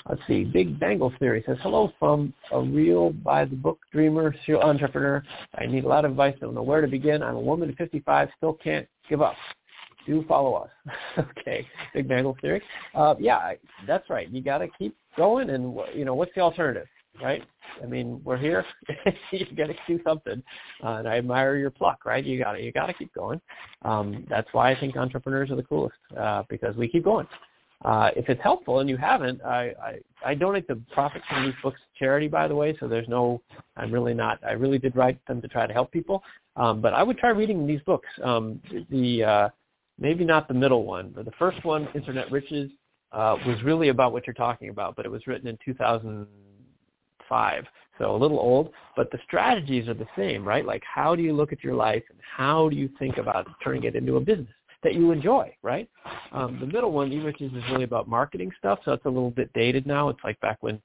Let's see. Big Bangle Theory says, hello from a real by-the-book dreamer, serial entrepreneur. I need a lot of advice. Don't know where to begin. I'm a woman at 55, still can't give up. Do follow us. okay. Big Bangle Theory. Uh, yeah, that's right. You got to keep going. And, you know, what's the alternative? Right? I mean, we're here. you got to do something, uh, and I admire your pluck, right? You got to you got to keep going. Um, that's why I think entrepreneurs are the coolest uh, because we keep going. Uh, if it's helpful and you haven't, I, I, I donate the profits from these books to charity, by the way. So there's no, I'm really not. I really did write them to try to help people, um, but I would try reading these books. Um, the uh, maybe not the middle one, but the first one, Internet Riches, uh, was really about what you're talking about, but it was written in 2000 five, so a little old, but the strategies are the same, right? Like how do you look at your life and how do you think about turning it into a business that you enjoy, right? Um, the middle one, E-Riches, is really about marketing stuff, so it's a little bit dated now. It's like back when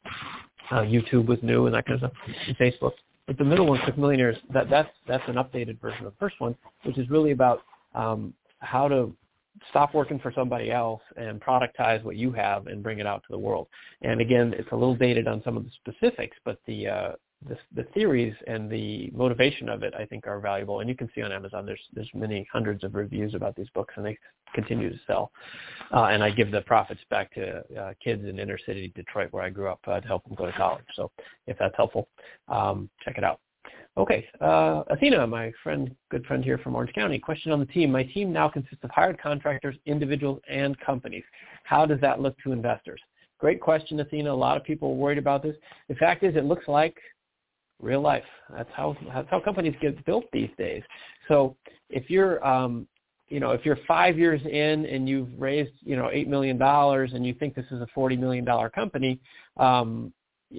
uh, YouTube was new and that kind of stuff, and Facebook. But the middle one, Click Millionaires, that, that's, that's an updated version of the first one, which is really about um, how to stop working for somebody else and productize what you have and bring it out to the world. And again, it's a little dated on some of the specifics, but the uh, the, the theories and the motivation of it, I think, are valuable. And you can see on Amazon, there's there's many hundreds of reviews about these books, and they continue to sell. Uh, and I give the profits back to uh, kids in inner city Detroit, where I grew up, uh, to help them go to college. So if that's helpful, um, check it out. Okay, uh, Athena, my friend, good friend here from Orange County. Question on the team. My team now consists of hired contractors, individuals, and companies. How does that look to investors? Great question, Athena. A lot of people are worried about this. The fact is, it looks like real life. That's how that's how companies get built these days. So if you're um, you know, if you're five years in and you've raised, you know, eight million dollars and you think this is a forty million dollar company, um,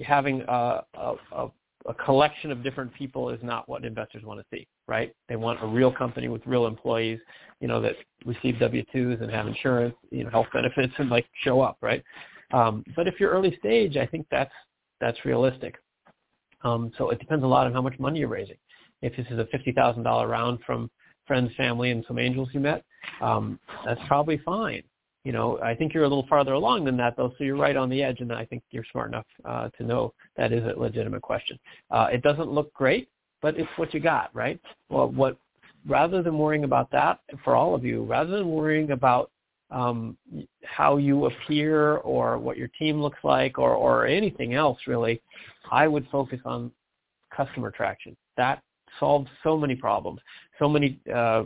having a, a, a a collection of different people is not what investors want to see, right? They want a real company with real employees, you know, that receive W-2s and have insurance, you know, health benefits and like show up, right? Um, but if you're early stage, I think that's that's realistic. Um, so it depends a lot on how much money you're raising. If this is a $50,000 round from friends, family, and some angels you met, um, that's probably fine you know, I think you're a little farther along than that, though. So you're right on the edge, and I think you're smart enough uh, to know that is a legitimate question. Uh, it doesn't look great, but it's what you got, right? Well, what rather than worrying about that for all of you, rather than worrying about um, how you appear or what your team looks like or, or anything else really, I would focus on customer traction. That solves so many problems. So many uh,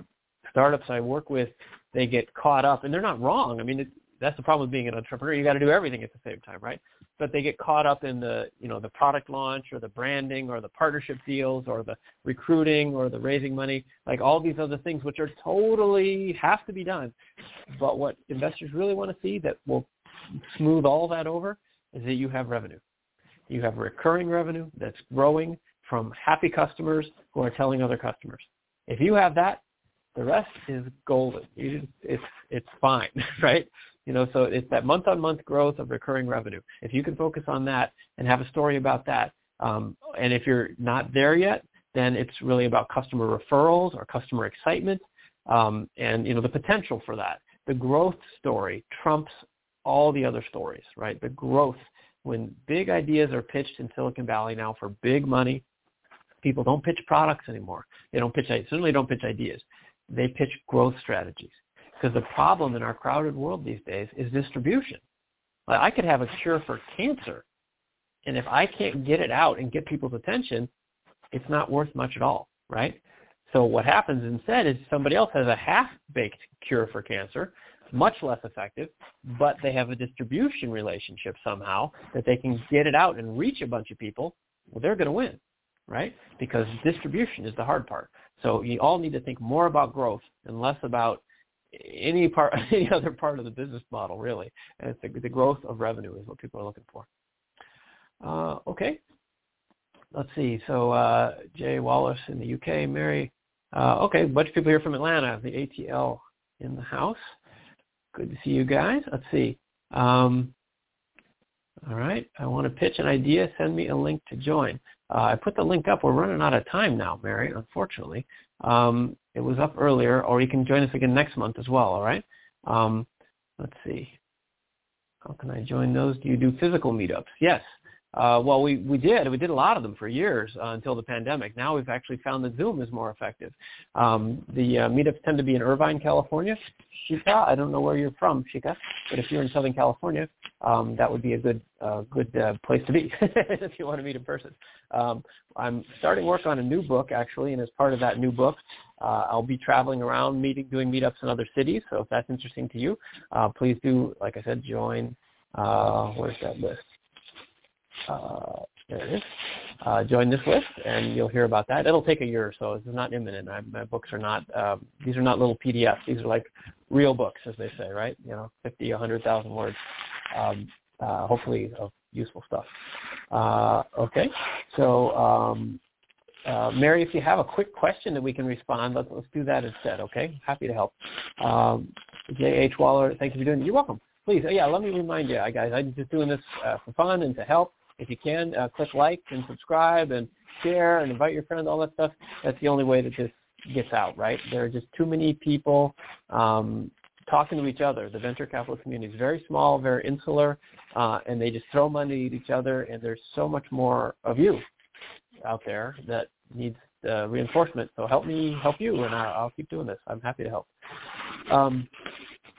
startups I work with they get caught up, and they're not wrong. I mean, it, that's the problem with being an entrepreneur. You got to do everything at the same time, right? But they get caught up in the, you know, the product launch or the branding or the partnership deals or the recruiting or the raising money, like all these other things, which are totally have to be done. But what investors really want to see that will smooth all that over is that you have revenue. You have recurring revenue that's growing from happy customers who are telling other customers. If you have that, the rest is golden. You, it's it's fine, right? You know, so it's that month-on-month growth of recurring revenue. If you can focus on that and have a story about that, um, and if you're not there yet, then it's really about customer referrals or customer excitement, um, and you know the potential for that. The growth story trumps all the other stories, right? The growth when big ideas are pitched in Silicon Valley now for big money, people don't pitch products anymore. They don't pitch certainly don't pitch ideas they pitch growth strategies. Because the problem in our crowded world these days is distribution. Like I could have a cure for cancer, and if I can't get it out and get people's attention, it's not worth much at all, right? So what happens instead is somebody else has a half-baked cure for cancer, much less effective, but they have a distribution relationship somehow that they can get it out and reach a bunch of people. Well, they're going to win, right? Because distribution is the hard part. So you all need to think more about growth and less about any part, any other part of the business model, really. And it's the, the growth of revenue is what people are looking for. Uh, okay. Let's see. So uh, Jay Wallace in the UK, Mary. Uh, okay, a bunch of people here from Atlanta. The ATL in the house. Good to see you guys. Let's see. Um, all right. I want to pitch an idea. Send me a link to join. Uh, I put the link up. We're running out of time now, Mary, unfortunately. Um, it was up earlier, or you can join us again next month as well, all right? Um, let's see. How can I join those? Do you do physical meetups? Yes. Uh, well, we, we did. We did a lot of them for years uh, until the pandemic. Now we've actually found that Zoom is more effective. Um, the uh, meetups tend to be in Irvine, California. Shika, I don't know where you're from, Shika, but if you're in Southern California, um, that would be a good uh, good uh, place to be if you want to meet in person. Um, I'm starting work on a new book actually, and as part of that new book, uh, I'll be traveling around, meeting, doing meetups in other cities. So if that's interesting to you, uh, please do, like I said, join. Uh, where's that list? Uh, there it is. Uh, join this list, and you'll hear about that. It'll take a year or so. This is not imminent. I, my books are not. Um, these are not little PDFs. These are like real books, as they say, right? You know, 50, 100,000 words. Um, uh, hopefully, of useful stuff. Uh, okay, so um, uh, Mary, if you have a quick question that we can respond, let's, let's do that instead. Okay, happy to help. Um, J.H. Waller, thank you for doing it. You're welcome. Please, yeah, let me remind you, guys, I'm just doing this uh, for fun and to help. If you can, uh, click like and subscribe and share and invite your friends, all that stuff. That's the only way that this gets out, right? There are just too many people um, talking to each other. The venture capital community is very small, very insular, uh, and they just throw money at each other. And there's so much more of you out there that needs uh, reinforcement. So help me help you, and I'll, I'll keep doing this. I'm happy to help. Um,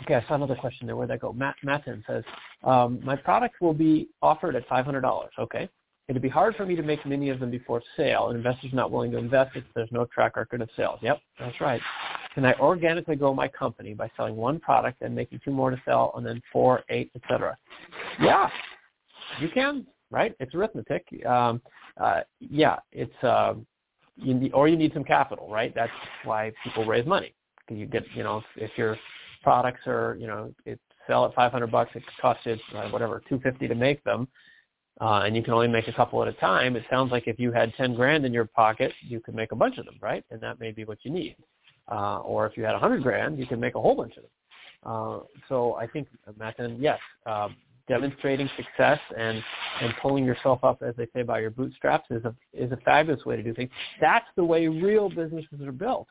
Okay, I saw another question there. Where'd that go? Matt Matin says, um, my product will be offered at $500. Okay. It'd be hard for me to make many of them before sale, and investors not willing to invest if there's no track record of sales. Yep, that's right. Can I organically grow my company by selling one product and making two more to sell, and then four, eight, etc.? Yeah, you can. Right? It's arithmetic. Um, uh, yeah, it's uh, you need, or you need some capital. Right? That's why people raise money. You get, you know, if you're products are, you know, it sell at 500 bucks, it costs you uh, whatever 250 to make them, uh, and you can only make a couple at a time. It sounds like if you had 10 grand in your pocket, you could make a bunch of them, right? And that may be what you need. Uh, or if you had 100 grand, you can make a whole bunch of them. Uh, so I think, Matin, yes, uh, demonstrating success and and pulling yourself up, as they say, by your bootstraps is a is a fabulous way to do things. That's the way real businesses are built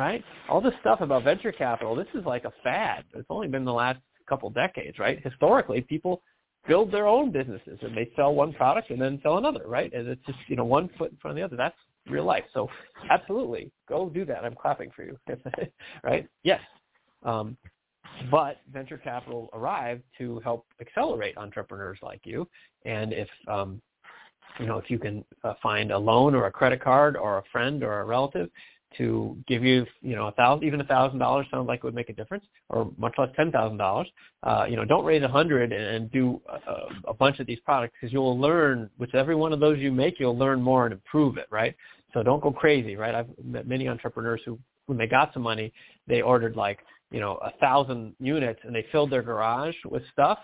right? All this stuff about venture capital, this is like a fad. It's only been the last couple decades, right? Historically, people build their own businesses and they sell one product and then sell another, right? And it's just, you know, one foot in front of the other. That's real life. So absolutely, go do that. I'm clapping for you, right? Yes. Um, but venture capital arrived to help accelerate entrepreneurs like you. And if, um, you know, if you can uh, find a loan or a credit card or a friend or a relative to give you, you know, a thousand, even a thousand dollars sounds like it would make a difference, or much less ten thousand dollars. Uh, you know, don't raise a hundred and do a, a bunch of these products because you'll learn. With every one of those you make, you'll learn more and improve it, right? So don't go crazy, right? I've met many entrepreneurs who, when they got some money, they ordered like, you know, a thousand units and they filled their garage with stuff,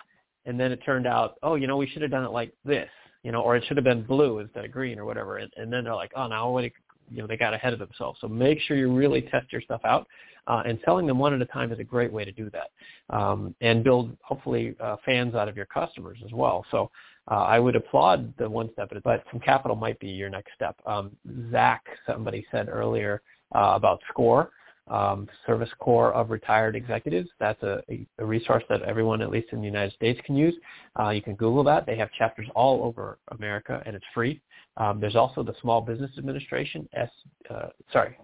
and then it turned out, oh, you know, we should have done it like this, you know, or it should have been blue instead of green or whatever. And, and then they're like, oh, now what? You know they got ahead of themselves. So make sure you really test your stuff out, uh, and selling them one at a time is a great way to do that, um, and build hopefully uh, fans out of your customers as well. So uh, I would applaud the one step, but some capital might be your next step. Um, Zach, somebody said earlier uh, about Score um, Service Corps of Retired Executives. That's a, a, resource that everyone, at least in the United States, can use. Uh, you can Google that. They have chapters all over America, and it's free. Um, there's also the Small Business Administration, S, uh, sorry,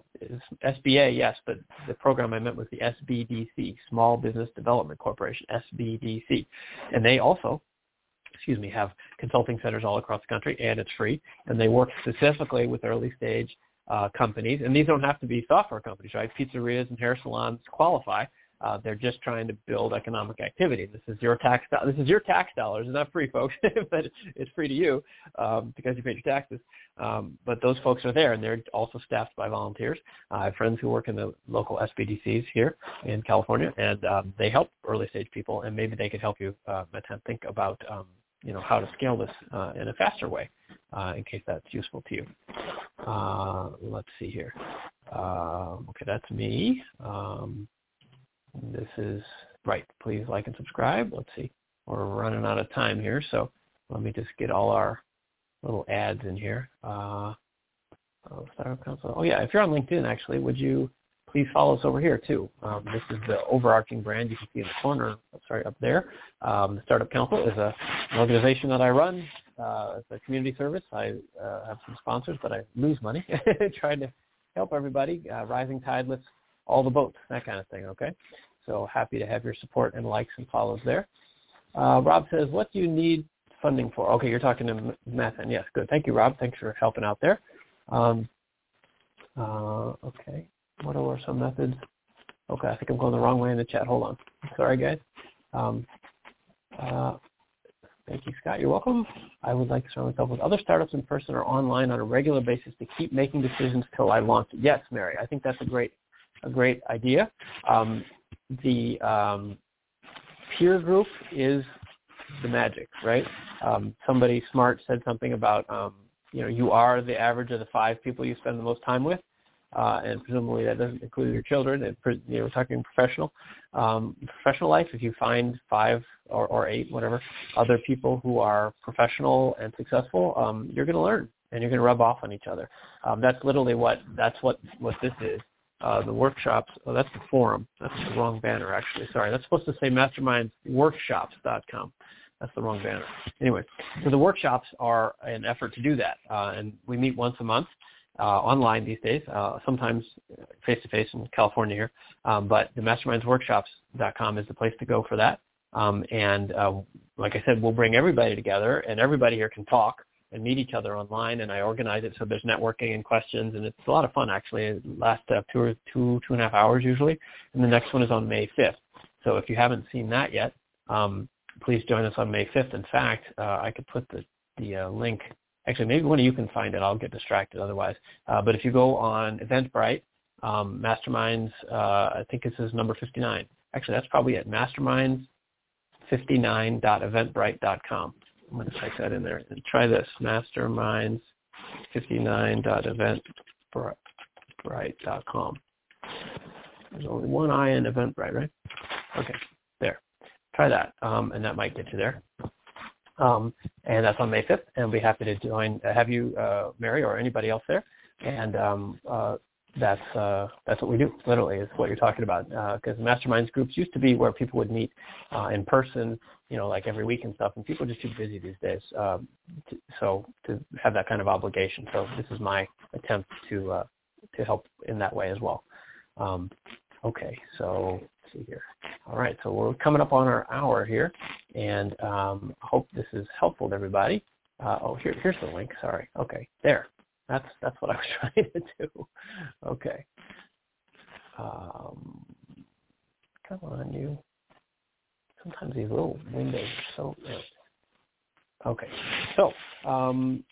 SBA, yes, but the program I meant was the SBDC, Small Business Development Corporation, SBDC. And they also excuse me, have consulting centers all across the country, and it's free. And they work specifically with early stage uh, companies, and these don't have to be software companies, right? Pizzerias and hair salons qualify, Uh, they're just trying to build economic activity. This is your tax. This is your tax dollars. It's not free, folks, but it's free to you um, because you paid your taxes. Um, but those folks are there, and they're also staffed by volunteers. Uh, I have friends who work in the local SBDCs here in California, and um, they help early stage people, and maybe they could help you uh, think about um, you know how to scale this uh, in a faster way, uh, in case that's useful to you. Uh, let's see here. Uh, okay, that's me. This is right. Please like and subscribe. Let's see. We're running out of time here, so let me just get all our little ads in here. Uh, oh, Startup Council. Oh yeah, if you're on LinkedIn, actually, would you please follow us over here too? Um, this is the overarching brand you can see in the corner. Sorry, up there. Um, the Startup Council is a, an organization that I run. Uh, it's a community service. I uh, have some sponsors, but I lose money trying to help everybody. Uh, rising tide lifts all the boats, that kind of thing. Okay, so happy to have your support and likes and follows there. Uh, Rob says, what do you need funding for? Okay, you're talking to Mathan. Yes, good. Thank you, Rob. Thanks for helping out there. Um, uh, okay, what are some methods? Okay, I think I'm going the wrong way in the chat. Hold on. Sorry, guys. Um, uh, thank you, Scott. You're welcome. I would like to surround myself with other startups in person or online on a regular basis to keep making decisions till I launch. Yes, Mary. I think that's a great, a great idea. Um, the um, peer group is the magic, right? Um, somebody smart said something about, um, you know, you are the average of the five people you spend the most time with, uh, and presumably that doesn't include your children. And you know, we're talking professional, um, professional life. If you find five or, or eight, whatever, other people who are professional and successful, um, you're going to learn and you're going to rub off on each other. Um, that's literally what that's what what this is. Uh, the workshops. Oh, that's the forum. That's the wrong banner, actually. Sorry, that's supposed to say mastermindsworkshops.com. That's the wrong banner. Anyway, so the workshops are an effort to do that, uh, and we meet once a month uh, online these days, uh, sometimes face-to-face in California here. Um, but the mastermindsworkshops.com is the place to go for that. Um, and like I said, we'll bring everybody together, and everybody here can talk and meet each other online. And I organize it so there's networking and questions, and it's a lot of fun actually. It lasts uh, two or two two and a half hours usually, and the next one is on May 5th. So if you haven't seen that yet, um, please join us on May 5th. In fact, uh, I could put the the uh, link. Actually, maybe one of you can find it. I'll get distracted otherwise. Uh, but if you go on Eventbrite, um, Masterminds, uh, I think this is number 59. Actually, that's probably at masterminds59.eventbrite.com. I'm going to type that in there. And try this, masterminds59.eventbrite.com. There's only one I in Eventbrite, right? Okay, there. Try that, um, and that might get you there. Um, and that's on May 5th, and we'll be happy to join, uh, have you, uh, Mary, or anybody else there. And um, uh, that's uh, that's what we do. Literally, is what you're talking about. Because uh, masterminds groups used to be where people would meet uh, in person, you know, like every week and stuff. And people are just too busy these days. Um, to, so to have that kind of obligation. So this is my attempt to uh, to help in that way as well. Um, okay, so let's see here. All right, so we're coming up on our hour here, and um, hope this is helpful to everybody. Uh, oh, here, here's the link. Sorry. Okay, there. That's that's what I was trying to do. Okay. Um, come on, you. Sometimes these little windows are so. Okay. So, um,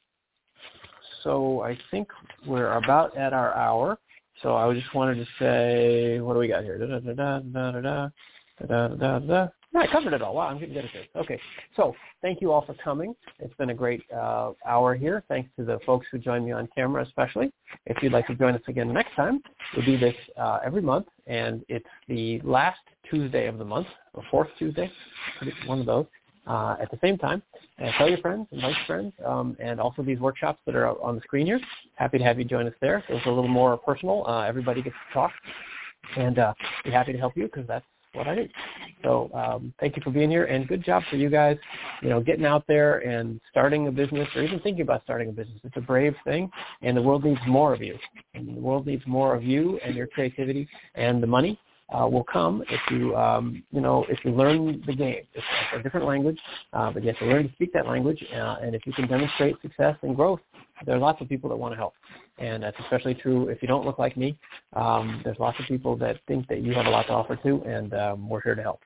so I think we're about at our hour. So I just wanted to say, what do we got here? Da, da, da, da, da, da, da, da, da. No, I covered it all. Wow, I'm getting good at this. Okay, so thank you all for coming. It's been a great uh, hour here. Thanks to the folks who joined me on camera especially. If you'd like to join us again next time, we do this uh, every month, and it's the last Tuesday of the month, or fourth Tuesday, one of those, uh, at the same time. Tell your friends, invite your friends, um, and also these workshops that are on the screen here. Happy to have you join us there. It's a little more personal. Uh, everybody gets to talk, and uh, be happy to help you because that's what I do. So um, thank you for being here, and good job for you guys. You know, getting out there and starting a business, or even thinking about starting a business. It's a brave thing, and the world needs more of you. And the world needs more of you and your creativity and the money uh, will come if you, um, you know, if you learn the game. It's a different language, uh, but you have to learn to speak that language. Uh, and if you can demonstrate success and growth, there are lots of people that want to help. And that's especially true if you don't look like me. Um, there's lots of people that think that you have a lot to offer too, and um, we're here to help.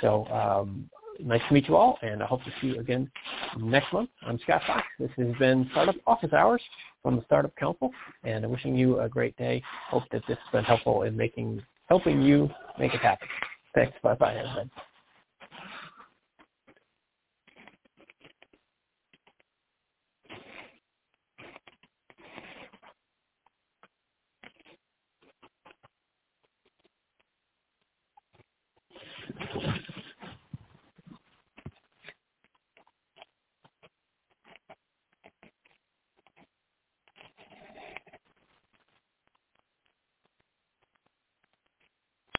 So um, nice to meet you all, and I hope to see you again next month. I'm Scott Fox. This has been Startup Office Hours from the Startup Council, and I'm wishing you a great day. Hope that this has been helpful in making helping you make it happen. Thanks. Bye bye, everybody. Thank you.